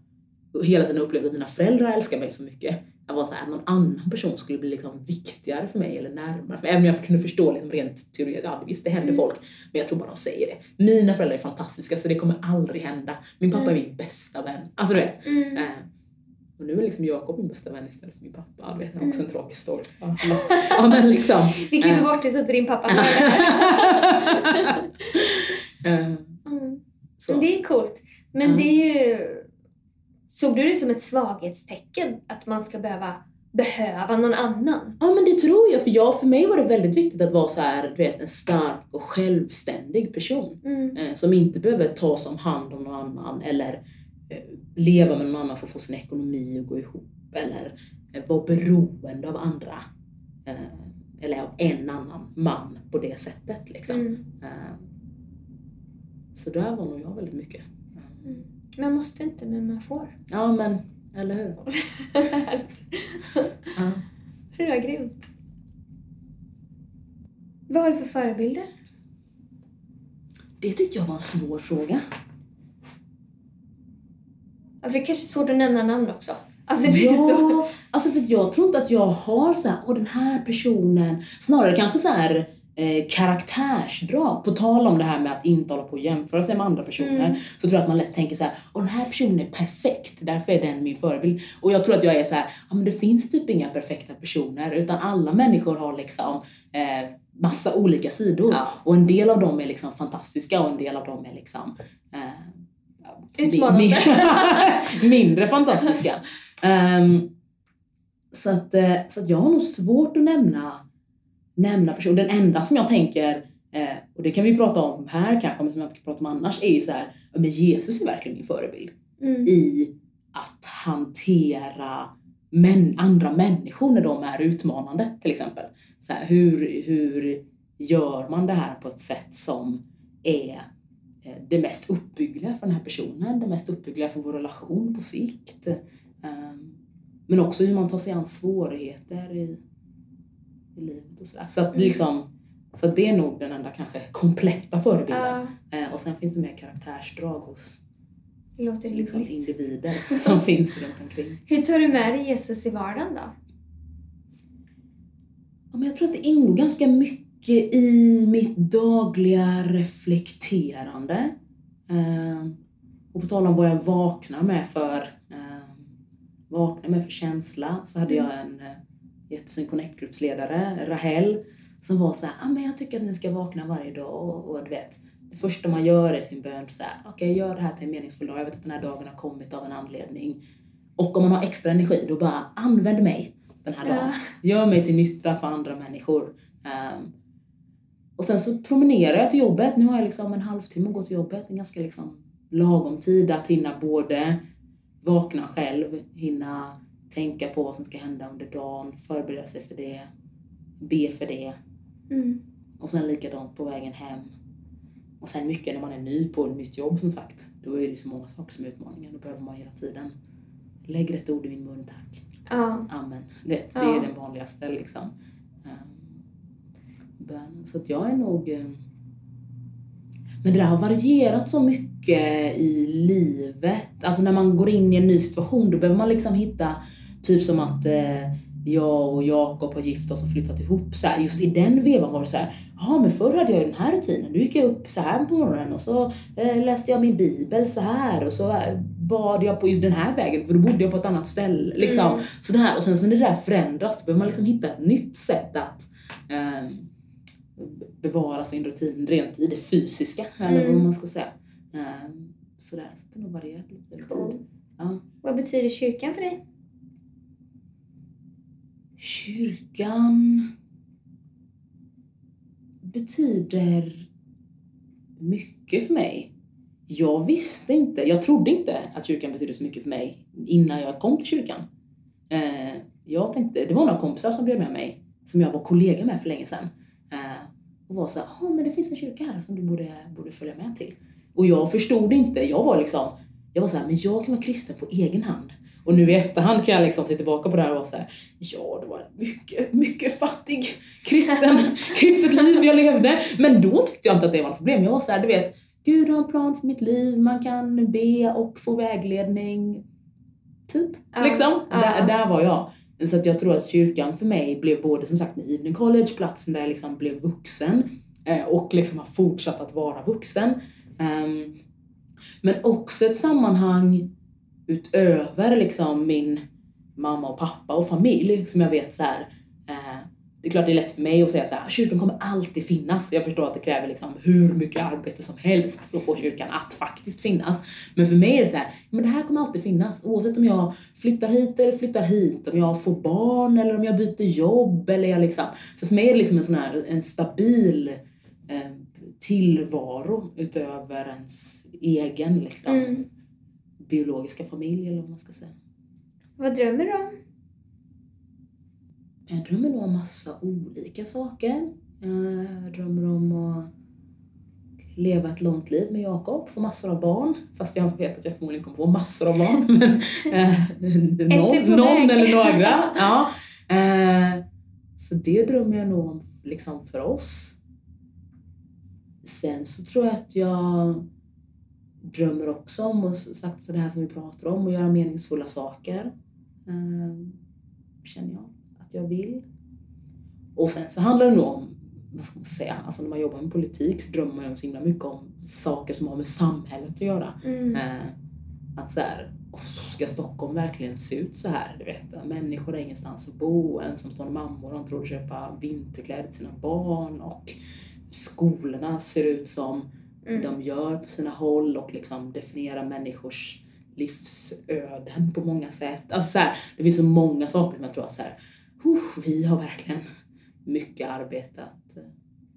hela tiden upplevt att mina föräldrar älskar mig så mycket. Jag var såhär, att någon annan person skulle bli liksom viktigare för mig eller närmare för. Även om jag kunde förstå liksom rent teoretiskt, ja visst det händer Mm. folk. Men jag tror bara de säger det. Mina föräldrar är fantastiska så det kommer aldrig hända. Min pappa Mm. är min bästa vän. Alltså du vet. Mm. Eh, och nu är liksom Jakob min bästa vän istället för min pappa. Du vet, det är också en tragisk story. Ja, ja men liksom. Vi klipper Eh. bort det så att din pappa hör det här. Eh, Mm. så. Men det är coolt. Men Ja. det är ju... Såg du det som ett svaghetstecken att man ska behöva behöva någon annan? Ja men det tror jag, för jag, för mig var det väldigt viktigt att vara så här, du vet, en stark och självständig person. Mm. Eh, som inte behöver ta som hand om någon annan eller eh, leva med någon annan för att få sin ekonomi att gå ihop. Eller eh, vara beroende av andra. Eh, eller av en annan man på det sättet liksom. Mm. Eh, så där var nog jag väldigt mycket. Mm. Man måste inte, men man får. Ja men, eller hur? Ja. det var grymt. Vad har du för förebilder? Det tyckte jag var en svår fråga. Ja, för det är kanske är svårt att nämna namn också. Alltså det blir så. Ja, alltså för jag tror inte att jag har så här, åh den här personen, snarare kanske så här eh, karaktärsdrag. På tal om det här med att inte hålla på och jämföra sig med andra personer. Mm. Så tror jag att man lätt tänker så här, åh den här personen är perfekt, därför är den min förebild. Och jag tror att jag är så här, ja men det finns typ inga perfekta personer, utan alla människor har liksom eh, massa olika sidor. Ja. Och en del av dem är liksom fantastiska och en del av dem är liksom eh, Utmanande. mi- mindre fantastiska. Ehm, så, att, eh, så att jag har nog svårt att nämna, nämna personer. Den enda som jag tänker, eh, och det kan vi prata om här kanske, men som jag inte kan prata om annars, är ju så här, men Jesus är verkligen min förebild Mm. i att hantera män, andra människor när de är utmanande till exempel. Så här, hur, hur gör man det här på ett sätt som är eh, det mest uppbyggliga för den här personen, det mest uppbyggliga för vår relation på sikt. Ehm, Men också hur man tar sig an svårigheter i, i livet och sådär. Så att Mm. liksom, så det är nog den enda kanske kompletta förebilden. Eh, Och sen finns det mer karaktärsdrag hos det låter liksom, rimligt. individer som finns runt omkring. Hur tar du med dig Jesus i vardagen då? Ja, men jag tror att det ingår ganska mycket i mitt dagliga reflekterande. Eh, och på tal om vad jag vaknar med för, eh, vaknar med för känsla så hade jag en eh, jättefin connect-gruppsledare, Rahel, som var så här, ah, men jag tycker att ni ska vakna varje dag och, och du vet, det första man gör är sin bön så här, okej gör det här till en meningsfull dag, jag vet att den här dagen har kommit av en anledning. Och om man har extra energi, då bara använd mig den här dagen. Gör mig till nytta för andra människor. Ehm, och sen så promenerar jag till jobbet. Nu har jag liksom en halvtimme att gå till jobbet. En ganska liksom lagom tid att hinna både vakna själv, hinna tänka på vad som ska hända under dagen, förbereda sig för det, be för det. Mm. Och sen likadant på vägen hem. Och sen mycket när man är ny på ett nytt jobb som sagt. Då är det så många saker som är utmaningar. Då behöver man hela tiden lägg rätt ord i min mun tack. Ja. Amen. Det, det Ja. är den vanligaste liksom. Um, bönen. Så att jag är nog... eh, men det där har varierat så mycket i livet. Alltså när man går in i en ny situation då behöver man liksom hitta typ som att eh, jag och Jakob har gift oss och flyttat ihop. Så här, just i den vevan var det så här, ja men förr hade jag den här rutinen. Nu gick jag upp så här på morgonen och så eh, läste jag min bibel så här och så eh, bad jag på den här vägen för då bodde jag på ett annat ställe. Liksom. Mm. Så det här, och sen så när det där förändras då behöver man liksom hitta ett nytt sätt att eh, bevara sin rutin rent i det fysiska. Mm. Eller vad man ska säga. Eh, sådär, så det har nog varierat lite cool. tid. Ja. Vad betyder kyrkan för dig? Kyrkan betyder mycket för mig. Jag visste inte, jag trodde inte att kyrkan betydde så mycket för mig innan jag kom till kyrkan. Eh, jag tänkte, det var några kompisar som bjöd med mig, som jag var kollega med för länge sedan. Eh, och var så ja ah, men det finns en kyrka här som du borde, borde följa med till. Och jag förstod inte, jag var liksom, jag var så här, men jag kan vara kristen på egen hand. Och nu i efterhand kan jag liksom se tillbaka på det här och vara såhär, ja det var mycket, mycket fattig kristen, kristet liv jag levde. Men då tyckte jag inte att det var något problem. Jag var såhär, du vet, Gud har en plan för mitt liv, man kan be och få vägledning. Typ. Uh, liksom. Uh. Där, där var jag. Så att jag tror att kyrkan för mig blev både som sagt med Evening College, platsen där jag liksom blev vuxen eh, och liksom har fortsatt att vara vuxen. Um, men också ett sammanhang utöver liksom min mamma och pappa och familj som jag vet så här, eh, det är klart det är lätt för mig att säga så här, kyrkan kommer alltid finnas. Jag förstår att det kräver liksom hur mycket arbete som helst för att få kyrkan att faktiskt finnas. Men för mig är det så här, men det här kommer alltid finnas oavsett om jag flyttar hit eller flyttar hit, om jag får barn eller om jag byter jobb eller jag liksom. Så för mig är det liksom en sån här, en stabil eh, tillvaro utöver ens egen liksom. Mm biologiska familj eller vad man ska säga. Vad drömmer du om? Jag drömmer nog om massa olika saker. Jag drömmer om att leva ett långt liv med Jakob, få massor av barn. Fast jag vet att jag förmodligen kommer få massor av barn. Men, eh, någon, någon eller några. Ja. Eh, så det drömmer jag nog om liksom för oss. Sen så tror jag att jag drömmer också om och sagt så det här som vi pratar om och göra meningsfulla saker. Eh, känner jag att jag vill. Och sen så handlar det nog om, vad ska man säga, alltså när man jobbar med politik så drömmer man ju så himla mycket om saker som har med samhället att göra. Mm. Eh, att så här, ska Stockholm verkligen se ut så här? Du vet, människor har ingenstans att bo, ensamstående mammor inte råd att köpa vinterkläder till sina barn och skolorna ser ut som mm. de gör på sina håll och liksom definierar människors livsöden på många sätt. Alltså så här, det finns så många saker som jag tror att så här, vi har verkligen mycket arbete att uh,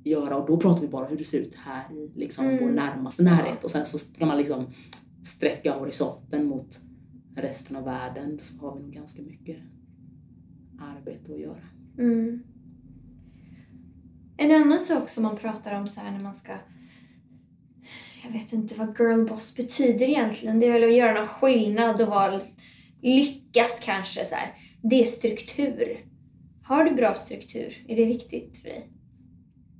göra och då pratar vi bara hur det ser ut här i liksom mm. vår närmaste närhet och sen så ska man liksom sträcka horisonten mot resten av världen så har vi nog ganska mycket arbete att göra. Mm. En annan sak som man pratar om så här när man ska jag vet inte vad girlboss betyder egentligen. Det är väl att göra någon skillnad och vara, lyckas kanske. Så här. Det är struktur. Har du bra struktur? Är det viktigt för dig?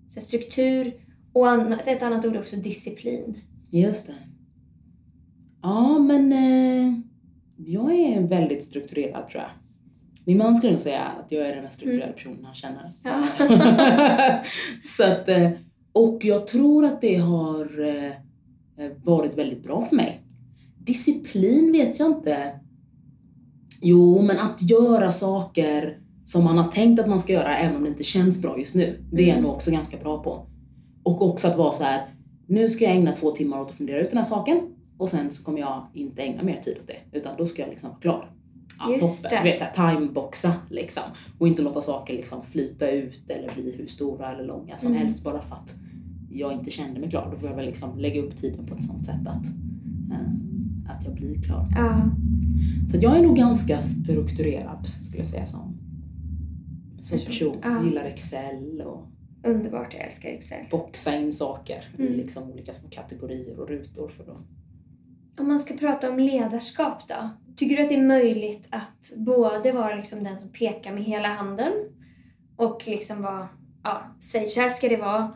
Så struktur och ett annat ord också disciplin. Just det. Ja, men eh, jag är väldigt strukturerad tror jag. Min man skulle nog säga att jag är den mest strukturerade mm. personen han känner. Ja. så att, eh, och jag tror att det har Eh, varit väldigt bra för mig. Disciplin vet jag inte. Jo, men att göra saker som man har tänkt att man ska göra även om det inte känns bra just nu. Det är jag mm. nog också ganska bra på. Och också att vara så här, nu ska jag ägna två timmar åt att fundera ut den här saken och sen så kommer jag inte ägna mer tid åt det utan då ska jag liksom vara klar. Ja, Just toppen. Det. Du vet, timeboxa liksom. Och inte låta saker liksom flyta ut eller bli hur stora eller långa som mm. helst bara för att jag inte kände mig klar, då får jag väl liksom lägga upp tiden på ett sånt sätt att, äh, att jag blir klar. Ja. Så jag är nog ganska strukturerad skulle jag säga som, som person. Ja. Gillar Excel och Underbart, jag älskar Excel. Boxa in saker mm. i liksom olika små kategorier och rutor för då. Om man ska prata om ledarskap då? Tycker du att det är möjligt att både vara liksom den som pekar med hela handen och liksom vara, ja, säg så här ska det vara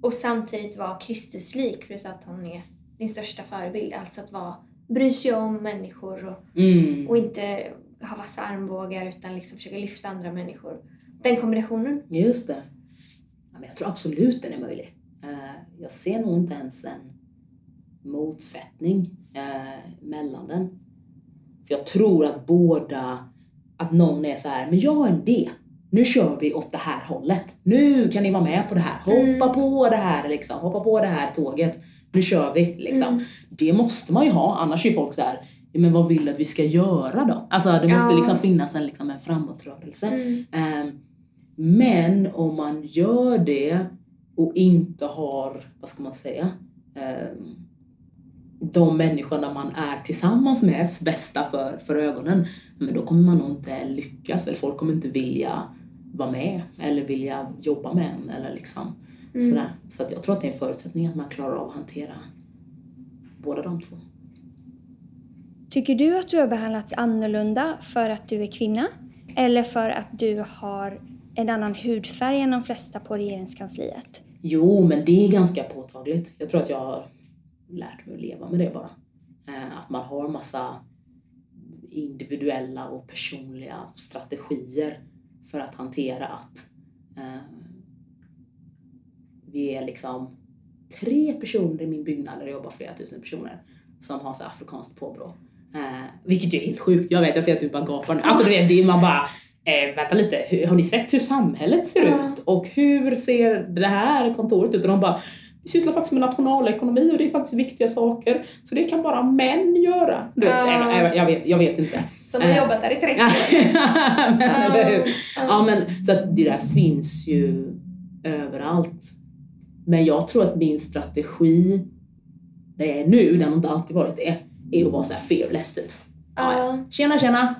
och samtidigt vara Kristuslik, sa att han är din största förebild. Alltså att vara, bry sig om människor och, mm. och inte ha vassa armbågar utan liksom försöka lyfta andra människor. Den kombinationen. Just det. Ja, men jag tror absolut den är möjlig. Eh, jag ser nog inte ens en motsättning eh, mellan den. För jag tror att båda, att någon är så här, men jag har en idé. Nu kör vi åt det här hållet. Nu kan ni vara med på det här. Hoppa Mm. på det här liksom. Hoppa på det här tåget. Nu kör vi liksom. Mm. Det måste man ju ha, annars är folk så här, "Ja, men vad vill du att vi ska göra då? Alltså det måste Ja. liksom finnas en, liksom, en framåtrörelse. Mm. Ehm, men om man gör det och inte har, vad ska man säga, ehm, de människorna man är tillsammans med bästa för, för ögonen, men då kommer man nog inte lyckas eller folk kommer inte vilja vara med eller vilja jobba med en eller liksom Mm. sådär. Så att jag tror att det är en förutsättning att man klarar av att hantera båda de två. Tycker du att du har behandlats annorlunda för att du är kvinna? Eller för att du har en annan hudfärg än de flesta på regeringskansliet? Jo, men det är ganska påtagligt. Jag tror att jag har lärt mig att leva med det bara. Eh, Att man har massa individuella och personliga strategier för att hantera att eh, vi är liksom tre personer i min byggnad där det jobbar flera tusen personer som har så afrikanskt påbrå. Eh, vilket ju är helt sjukt. Jag vet, jag ser att du bara gapar nu. Alltså det är man bara Eh, vänta lite, hur, har ni sett hur samhället ser ut? Och hur ser det här kontoret ut? Och de bara, vi sysslar faktiskt med nationalekonomi och det är faktiskt viktiga saker. Så det kan bara män göra. Du vet, Ja. jag, jag, vet, jag vet inte. Som har Eh. jobbat där i 30 men, eller hur? Ja, men, så att det där finns ju överallt. Men jag tror att min strategi, det är nu, den har inte alltid varit det, är att vara så här fearless typ. Ja, ja. Tjena tjena!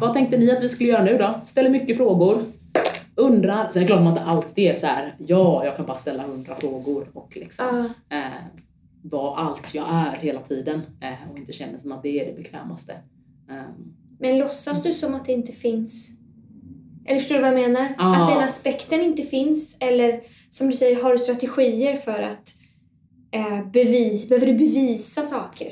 Vad tänkte ni att vi skulle göra nu då? Ställer mycket frågor. Undrar. Sen är det klart att man inte alltid är så här. ja jag kan bara ställa hundra frågor och liksom Ja. eh, vara allt jag är hela tiden eh, och inte känna som att det är det bekvämaste. Um, Men låtsas du som att det inte finns? Eller förstår du vad jag menar? Ja. Att den aspekten inte finns? Eller som du säger, har du strategier för att eh, bevis, behöver du bevisa saker?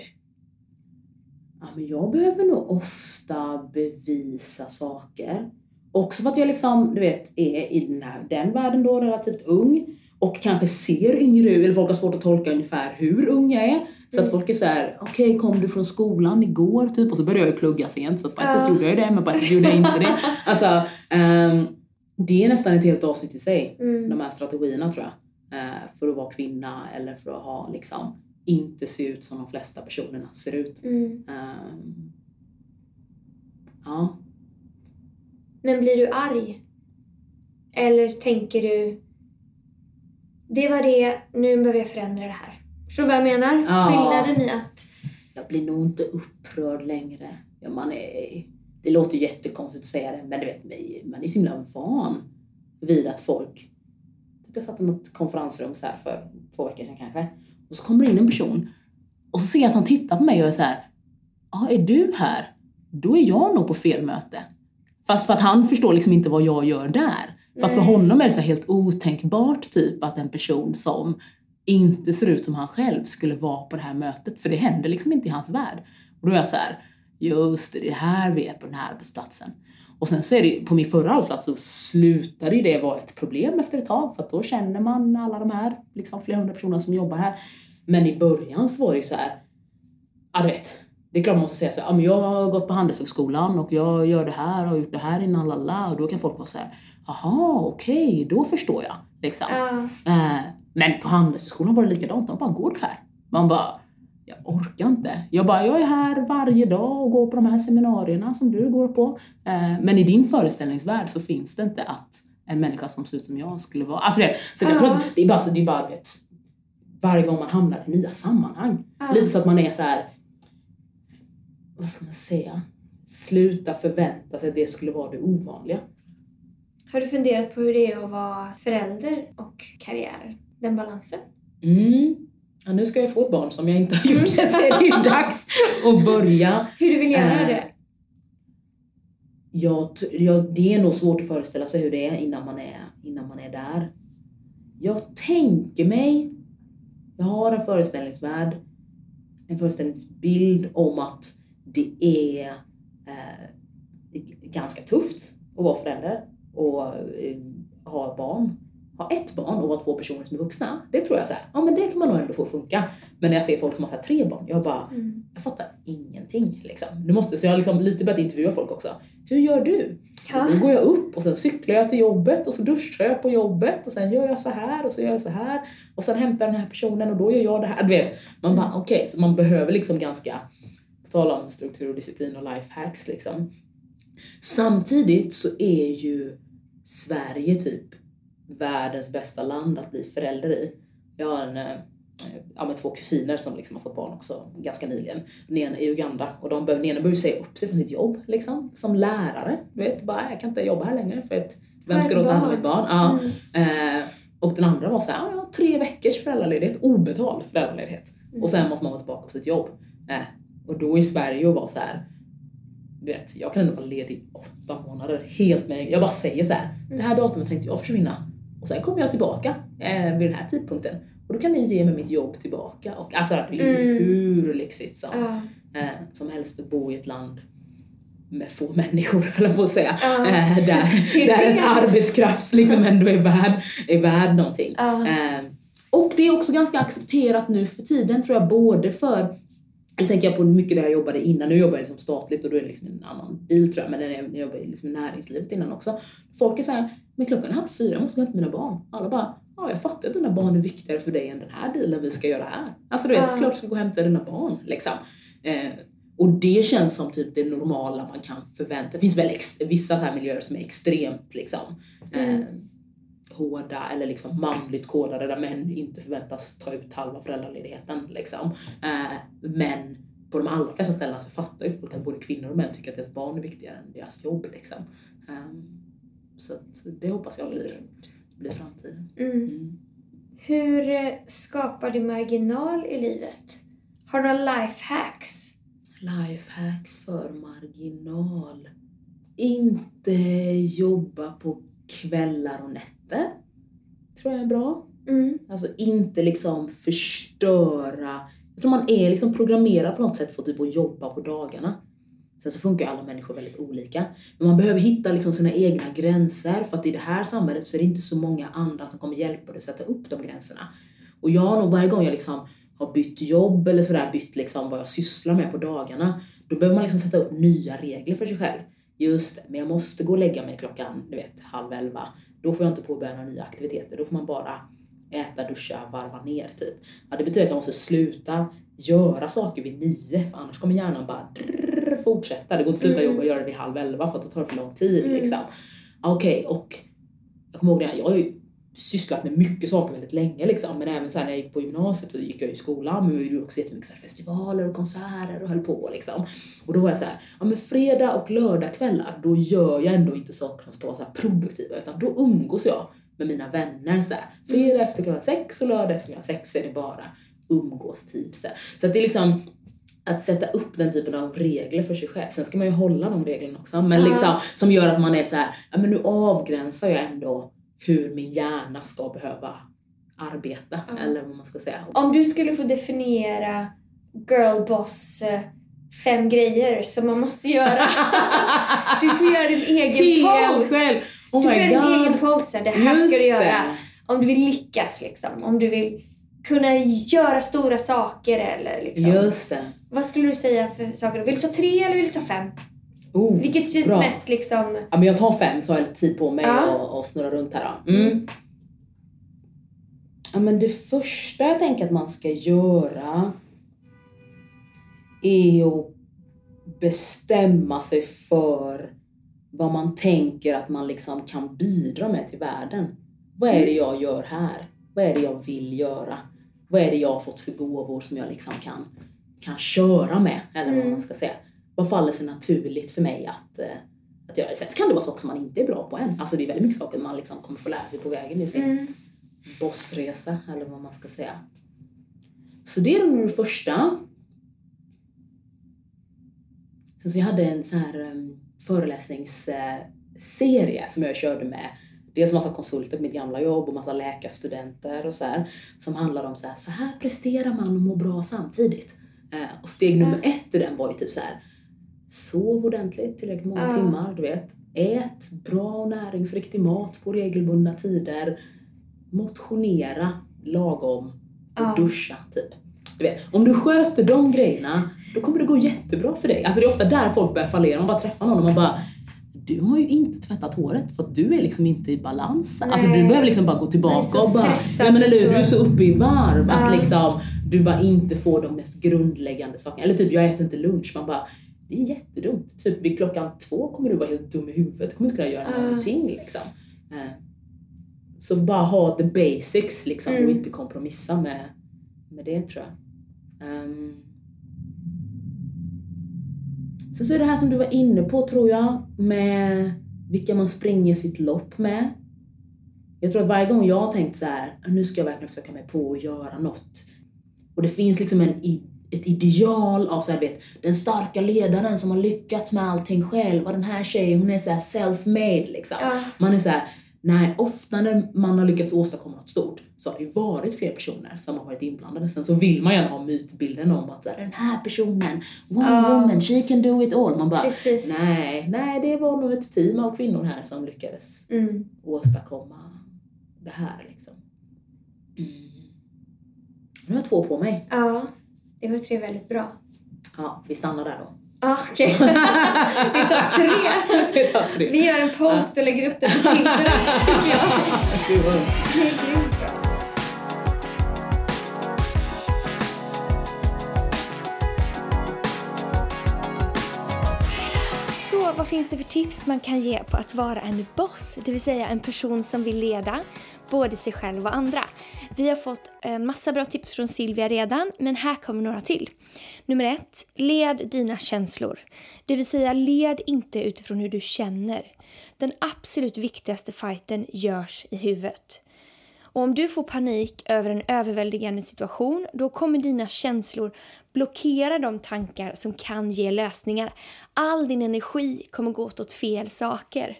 Ja, men jag behöver nog ofta bevisa saker. Också för att jag liksom, du vet, är i den, här, den världen då relativt ung och kanske ser yngre ut, eller folk har svårt att tolka ungefär hur ung jag är. Så att Mm. folk är så här: okej kom du från skolan igår typ? Och så började jag ju plugga sent så att på ett sätt gjorde jag det men på ett sätt gjorde jag inte det. Alltså, ehm, det är nästan ett helt avsnitt i sig, Mm. de här strategierna tror jag. Eh, för att vara kvinna eller för att ha liksom, inte se ut som de flesta personerna ser ut. Mm. Ehm, ja. Men blir du arg? Eller tänker du det var det, nu behöver jag förändra det här. Förstår du vad jag menar? Ja. Skillnaden i att Jag blir nog inte upprörd längre. Ja, man är, det låter jättekonstigt att säga det, men du vet, man är så himla van vid att folk... Typ jag satt i något konferensrum så här för två veckor sedan kanske. Och så kommer det in en person och så ser jag att han tittar på mig och är så här. Ja, är du här? Då är jag nog på fel möte. Fast för att han förstår liksom inte vad jag gör där. För att för honom är det så helt otänkbart typ att en person som inte ser ut som han själv skulle vara på det här mötet. För det händer liksom inte i hans värld. Och då är jag så här, just det, det är här vi är på den här arbetsplatsen. Och sen så är det på min förra arbetsplats så slutade ju det vara ett problem efter ett tag. För att då känner man alla de här, liksom flera hundra personer som jobbar här. Men i början så var det ju så här, ja du vet. Det är klart man måste säga så här, ja, men jag har gått på Handelshögskolan och jag gör det här och har gjort det här innan lalla. Och då kan folk vara så här, jaha okej, då förstår jag. Liksom. Eh, men på Handelshögskolan var det likadant. De bara, går här? Man bara, jag orkar inte. Jag bara, jag är här varje dag och går på de här seminarierna som du går på. Eh, men i din föreställningsvärld så finns det inte att en människa som ser ut som jag skulle vara... Alltså det, så jag Ja. tror att det är bara, så det är bara vet, varje gång man hamnar i nya sammanhang. ja. Lite så att man är så här. Vad ska man säga? Sluta förvänta sig att det skulle vara det ovanliga. Har du funderat på hur det är att vara förälder och karriär? Den balansen? Mm. Ja, nu ska jag få ett barn som jag inte har gjort det, så är det ju dags att börja. Hur du vill göra Eh, det? Jag, jag, det är nog svårt att föreställa sig hur det är innan man är, innan man är där. Jag tänker mig, jag har en föreställningsvärld, en föreställningsbild om att det är eh, ganska tufft att vara förälder och eh, ha barn. Ha ett barn och vara två personer som är vuxna. Det tror jag så här, ja men det kan man nog ändå få funka. Men när jag ser folk som har här, tre barn, jag bara, Mm. jag fattar ingenting. Liksom. Du måste, så jag har liksom lite börjat intervjua folk också. Hur gör du? Ja. Då går jag upp och sen cyklar jag till jobbet och så duschar jag på jobbet och sen gör jag så här och så gör jag så här och sen hämtar jag den här personen och då gör jag det här. Du vet, man bara okej, så man behöver liksom ganska, på tal om struktur och disciplin och lifehacks liksom. Samtidigt så är ju Sverige typ världens bästa land att bli förälder i. Jag har en, eh, ja, men två kusiner som liksom har fått barn också ganska nyligen. Den ena i Uganda och de behöver, den ena behöver säga upp sig från sitt jobb liksom, som lärare. Du vet, bara jag kan inte jobba här längre för att vem ska då ta hand om mitt barn? Ja. Mm. Eh, och den andra var så här, ja, tre veckors föräldraledighet, obetald föräldraledighet. Mm. Och sen måste man vara tillbaka på sitt jobb. Eh, och då i Sverige och vara så här, du vet, jag kan ändå vara ledig i åtta månader helt med Jag bara säger så här, det här datumet tänkte jag försvinna. Och sen kommer jag tillbaka eh, vid den här tidpunkten. Och då kan ni ge mig mitt jobb tillbaka. Och, alltså det är ju Mm. hur lyxigt som, Ja. eh, som helst att bo i ett land med få människor, jag på att säga. Ja. Eh, där där ens arbetskraft liksom ändå är värd, är värd någonting. Ja. Eh, och det är också ganska accepterat nu för tiden tror jag, både för eller tänker jag på mycket där jag jobbade innan, nu jobbar jag liksom statligt och då är det liksom en annan bil tror jag, men när jag, jobbade liksom i näringslivet innan också. Folk är såhär, men klockan är halv fyra, jag måste gå och hämta mina barn. Alla bara, ja jag fattar att dina barn är viktigare för dig än den här dealen vi ska göra här. Alltså du vet, Ja. klart du ska gå och hämta dina barn liksom. Eh, och det känns som typ det normala man kan förvänta. Det finns väl vissa här miljöer som är extremt liksom eh, Mm. Hårda eller liksom manligt kodade där män inte förväntas ta ut halva föräldraledigheten. Liksom. Eh, men på de allra flesta ställena så fattar ju folk att både kvinnor och män tycker att deras barn är viktigare än deras jobb. Liksom. Eh, så det hoppas jag blir, blir framtiden. Mm. Mm. Hur eh, skapar du marginal i livet? Har du några lifehacks? Lifehacks för marginal. Inte jobba på kvällar och nätter. Tror jag är bra. Mm. Alltså inte liksom förstöra. Jag tror man är liksom programmerad på något sätt för typ att jobba på dagarna. Sen så funkar alla människor väldigt olika. Men man behöver hitta liksom sina egna gränser för att i det här samhället så är det inte så många andra som kommer hjälpa dig att sätta upp de gränserna. Och jag har nog varje gång jag liksom har bytt jobb eller sådär, bytt liksom vad jag sysslar med på dagarna, då behöver man liksom sätta upp nya regler för sig själv. Just det, men jag måste gå och lägga mig klockan, du vet, halv elva. Då får jag inte påbörja några nya aktiviteter. Då får man bara äta, duscha, varva ner typ. Ja, det betyder att jag måste sluta göra saker vid nio, för annars kommer hjärnan bara drrrr, fortsätta. Det går inte att sluta Mm. jobba och göra det vid halv elva för att då tar det för lång tid. Mm. Liksom. Okej, och jag kommer ihåg det, jag har ju sysslat med mycket saker väldigt länge liksom. Men även så när jag gick på gymnasiet så gick jag i skolan men vi gjorde också jättemycket så festivaler och konserter och höll på liksom. Och då var jag så här, ja men fredag och lördagkvällar då gör jag ändå inte saker som ska vara så produktiva utan då umgås jag med mina vänner så här. Fredag efter klockan sex och lördag efter klockan sex är det bara umgåstid. Så, här. så att det är liksom att sätta upp den typen av regler för sig själv. Sen ska man ju hålla de reglerna också. Men liksom, som gör att man är så här, ja men nu avgränsar jag ändå hur min hjärna ska behöva arbeta. Ja. Eller vad man ska säga. Om du skulle få definiera girlboss eh, fem grejer som man måste göra. Du får göra din egen Helt post. själv! Oh Du får göra din egen post. så Det här ska Just du göra. det. Om du vill lyckas liksom. Om du vill kunna göra stora saker eller liksom. Just det. Vad skulle du säga för saker? Vill du ta tre eller vill du ta fem? Oh, Vilket känns bra. mest liksom... Ja, men jag tar fem så har jag lite tid på mig Ja. och, och snurra runt här då. Mm. Ja, men det första jag tänker att man ska göra är att bestämma sig för vad man tänker att man liksom kan bidra med till världen. Vad är det jag gör här? Vad är det jag vill göra? Vad är det jag har fått för gåvor som jag liksom kan, kan köra med? Eller vad Mm. man ska säga. Vad faller sig naturligt för mig att, eh, att göra? Sen kan det vara saker som man inte är bra på än. Alltså det är väldigt mycket saker man liksom kommer få lära sig på vägen i sin Mm. bossresa eller vad man ska säga. Så det är nog det första. Sen så jag hade en så här um, föreläsningsserie som jag körde med dels massa konsulter på mitt gamla jobb och massa läkarstudenter och så här som handlade om så här, så här presterar man och mår bra samtidigt. Eh, och steg nummer ett i den var ju typ så här Sov ordentligt, tillräckligt många Ja. timmar, du vet. Ät bra och näringsriktig mat på regelbundna tider. Motionera lagom och Ja. duscha, typ. Du vet, om du sköter de grejerna, då kommer det gå jättebra för dig. Alltså det är ofta där folk börjar fallera. Man bara träffar någon och man bara du har ju inte tvättat håret för att du är liksom inte i balans. Alltså du Nej. behöver liksom bara gå tillbaka och bara... Ja men eller hur, du är så uppe i varv Ja. att liksom du bara inte får de mest grundläggande sakerna. Eller typ jag äter inte lunch. Man bara det är jättedumt. Typ vid klockan två kommer du vara helt dum i huvudet. Du kommer inte kunna göra Ja. någonting liksom. Eh, Så bara ha the basics liksom Mm. och inte kompromissa med, med det tror jag. Ehm. Sen så är det här som du var inne på tror jag, med vilka man springer sitt lopp med. Jag tror att varje gång jag har tänkt så här, nu ska jag verkligen försöka mig på att göra något. Och det finns liksom en, ett ideal av så här, vet, den starka ledaren som har lyckats med allting själv. Och den här tjejen hon är så här self-made liksom. Ja. Man är så här, nej ofta när man har lyckats åstadkomma något stort så har det ju varit fler personer som har varit inblandade. Sen så vill man gärna ha mytbilden om att så här, den här personen, one Ja. woman, she can do it all. Man bara, Precis. nej, nej det var nog ett team av kvinnor här som lyckades Mm. åstadkomma det här liksom. Mm. Nu har jag två på mig. Ja, det var tre väldigt bra. Ja, vi stannar där då. Ja, okej. Vi tar tre. Vi tar tre. Vi gör en post och lägger upp den på Pinterest tycker jag. Det var- Det är grymt bra. Så vad finns det för tips man kan ge på att vara en boss? Det vill säga en person som vill leda både sig själv och andra. Vi har fått en massa bra tips från Silvia redan, men här kommer några till. Nummer ett, led dina känslor. Det vill säga led inte utifrån hur du känner. Den absolut viktigaste fighten görs i huvudet. Och om du får panik över en överväldigande situation, då kommer dina känslor blockera de tankar som kan ge lösningar. All din energi kommer gå åt fel saker.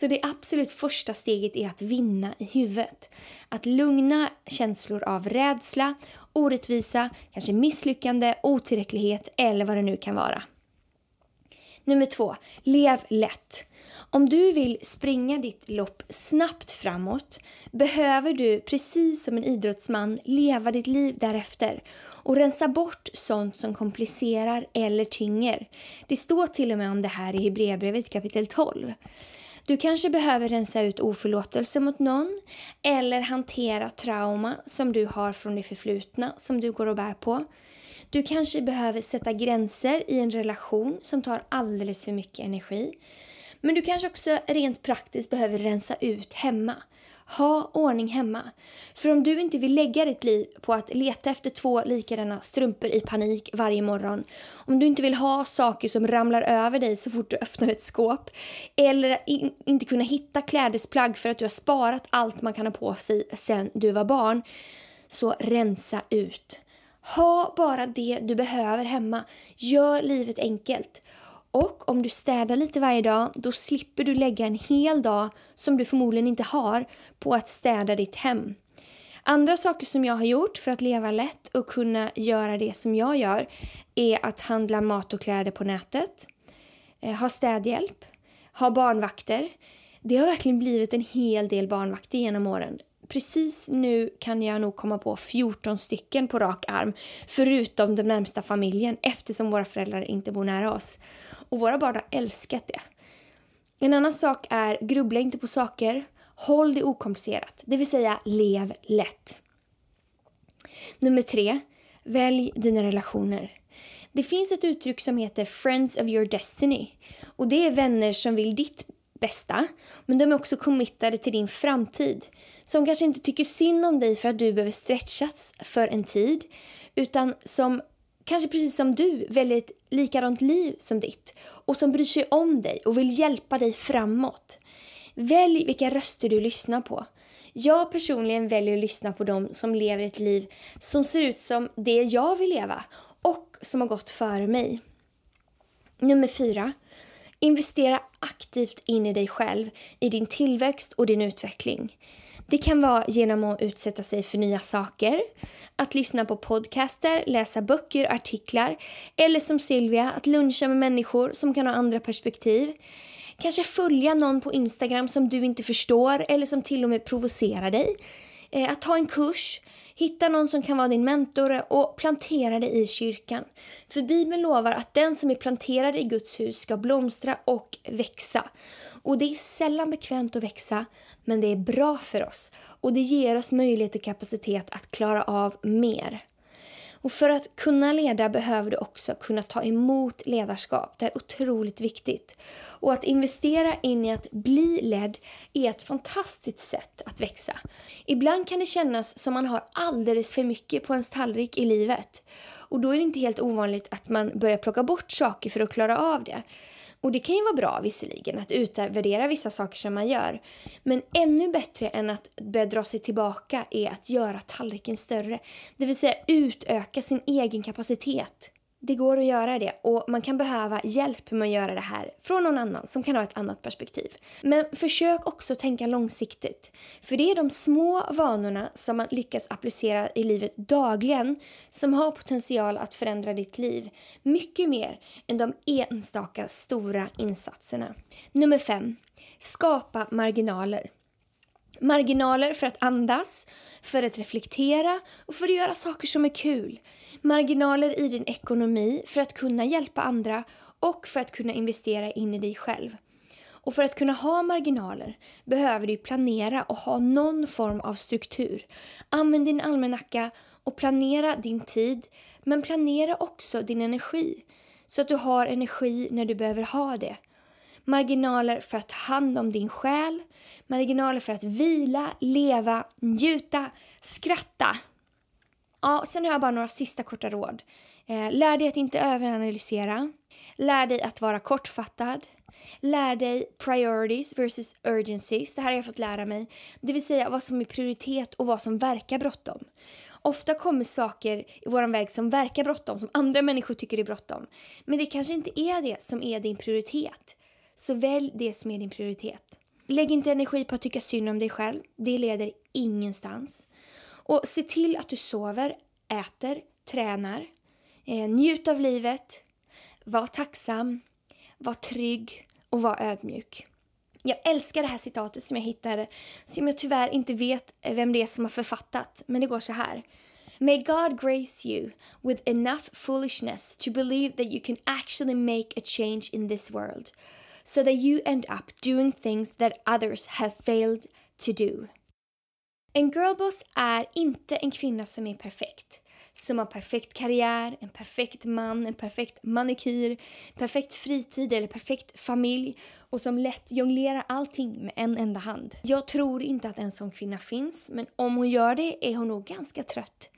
Så det absolut första steget är att vinna i huvudet. Att lugna känslor av rädsla, orättvisa, kanske misslyckande, otillräcklighet eller vad det nu kan vara. Nummer två, lev lätt. Om du vill springa ditt lopp snabbt framåt behöver du, precis som en idrottsman, leva ditt liv därefter och rensa bort sånt som komplicerar eller tynger. Det står till och med om det här i Hebreerbrevet kapitel 12. Du kanske behöver rensa ut oförlåtelse mot någon eller hantera trauma som du har från det förflutna som du går och bär på. Du kanske behöver sätta gränser i en relation som tar alldeles för mycket energi. Men du kanske också rent praktiskt behöver rensa ut hemma. Ha ordning hemma. För om du inte vill lägga ditt liv på att leta efter två likadana strumpor i panik varje morgon, om du inte vill ha saker som ramlar över dig så fort du öppnar ett skåp, eller in, inte kunna hitta klädesplagg för att du har sparat allt man kan ha på sig sedan du var barn, så rensa ut. Ha bara det du behöver hemma. Gör livet enkelt. Och om du städar lite varje dag, då slipper du lägga en hel dag som du förmodligen inte har på att städa ditt hem. Andra saker som jag har gjort för att leva lätt och kunna göra det som jag gör är att handla mat och kläder på nätet, eh, ha städhjälp, ha barnvakter. Det har verkligen blivit en hel del barnvakter genom åren. Precis nu kan jag nog komma på 14 stycken på rak arm, förutom den närmsta familjen eftersom våra föräldrar inte bor nära oss. Och våra barn har älskat det. En annan sak är grubbla inte på saker, håll det okomplicerat, det vill säga lev lätt. Nummer tre, välj dina relationer. Det finns ett uttryck som heter Friends of your destiny. Och det är vänner som vill ditt bästa, men de är också committade till din framtid. Som kanske inte tycker synd om dig för att du behöver stretchas för en tid, utan som kanske precis som du väljer ett likadant liv som ditt och som bryr sig om dig och vill hjälpa dig framåt. Välj vilka röster du lyssnar på. Jag personligen väljer att lyssna på dem som lever ett liv som ser ut som det jag vill leva och som har gått före mig. Nummer fyra. Investera aktivt in i dig själv, i din tillväxt och din utveckling. Det kan vara genom att utsätta sig för nya saker, att lyssna på podcaster, läsa böcker, artiklar eller som Silvia, att luncha med människor som kan ha andra perspektiv. Kanske följa någon på Instagram som du inte förstår eller som till och med provocerar dig. Eh, att ta en kurs, hitta någon som kan vara din mentor och plantera dig i kyrkan. För Bibeln lovar att den som är planterad i Guds hus ska blomstra och växa. Och det är sällan bekvämt att växa, men det är bra för oss. Och det ger oss möjlighet och kapacitet att klara av mer. Och för att kunna leda behöver du också kunna ta emot ledarskap. Det är otroligt viktigt. Och att investera in i att bli ledd är ett fantastiskt sätt att växa. Ibland kan det kännas som man har alldeles för mycket på ens tallrik i livet. Och då är det inte helt ovanligt att man börjar plocka bort saker för att klara av det. Och det kan ju vara bra visserligen att utvärdera vissa saker som man gör. Men ännu bättre än att börja dra sig tillbaka är att göra tallriken större. Det vill säga utöka sin egen kapacitet. Det går att göra det och man kan behöva hjälp med att göra det här från någon annan som kan ha ett annat perspektiv. Men försök också tänka långsiktigt. För det är de små vanorna som man lyckas applicera i livet dagligen som har potential att förändra ditt liv mycket mer än de enstaka stora insatserna. Nummer 5. Skapa marginaler. Marginaler för att andas, för att reflektera och för att göra saker som är kul. Marginaler i din ekonomi för att kunna hjälpa andra och för att kunna investera in i dig själv. Och för att kunna ha marginaler behöver du planera och ha någon form av struktur. Använd din almanacka och planera din tid, men planera också din energi så att du har energi när du behöver ha det. Marginaler för att ta hand om din själ, marginaler för att vila, leva, njuta, skratta. Ja, sen har jag bara några sista korta råd. Eh, lär dig att inte överanalysera. Lär dig att vara kortfattad. Lär dig priorities versus urgencies. Det här har jag fått lära mig. Det vill säga vad som är prioritet och vad som verkar bråttom. Ofta kommer saker i vår väg som verkar bråttom, som andra människor tycker är bråttom. Men det kanske inte är det som är din prioritet. Så välj det som är din prioritet. Lägg inte energi på att tycka synd om dig själv. Det leder ingenstans. Och se till att du sover, äter, tränar. Eh, njut av livet. Var tacksam. Var trygg och var ödmjuk. Jag älskar det här citatet som jag hittade, som jag tyvärr inte vet vem det är som har författat, men det går så här. May God grace you with enough foolishness to believe that you can actually make a change in this world, so that you end up doing things that others have failed to do. En girlboss är inte en kvinna som är perfekt. Som har perfekt karriär, en perfekt man, en perfekt manikyr, perfekt fritid eller perfekt familj och som lätt jonglerar allting med en enda hand. Jag tror inte att en sån kvinna finns, men om hon gör det är hon nog ganska trött.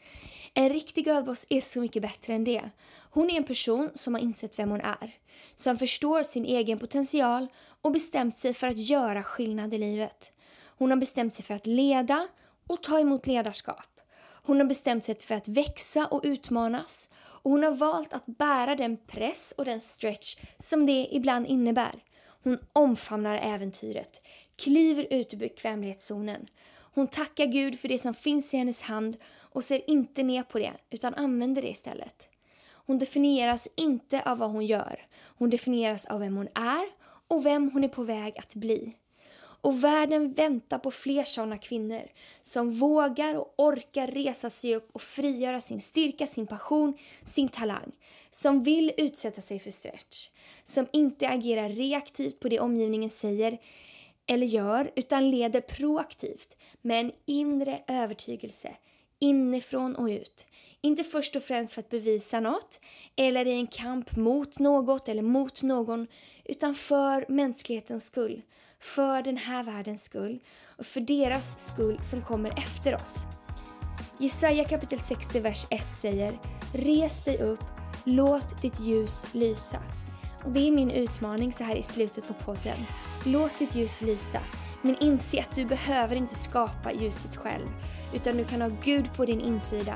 En riktig girlboss är så mycket bättre än det. Hon är en person som har insett vem hon är, som förstår sin egen potential och bestämt sig för att göra skillnad i livet. Hon har bestämt sig för att leda och ta emot ledarskap. Hon har bestämt sig för att växa och utmanas och hon har valt att bära den press och den stretch som det ibland innebär. Hon omfamnar äventyret, kliver ut ur bekvämlighetszonen. Hon tackar Gud för det som finns i hennes hand och ser inte ner på det utan använder det istället. Hon definieras inte av vad hon gör. Hon definieras av vem hon är och vem hon är på väg att bli. Och världen väntar på fler sådana kvinnor som vågar och orkar resa sig upp och frigöra sin styrka, sin passion, sin talang. Som vill utsätta sig för stretch. Som inte agerar reaktivt på det omgivningen säger eller gör utan leder proaktivt med en inre övertygelse inifrån och ut. Inte först och främst för att bevisa något eller i en kamp mot något eller mot någon utan för mänsklighetens skull för den här världens skull och för deras skull som kommer efter oss. Jesaja kapitel 60, vers 1 säger Res dig upp, låt ditt ljus lysa. Och Det är min utmaning så här i slutet på podden. Låt ditt ljus lysa, men inse att du behöver inte skapa ljuset själv, utan du kan ha Gud på din insida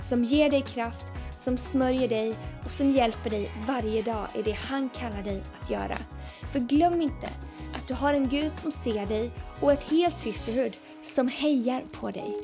som ger dig kraft, som smörjer dig och som hjälper dig varje dag i det han kallar dig att göra. För glöm inte att du har en Gud som ser dig och ett helt sisterhood som hejar på dig.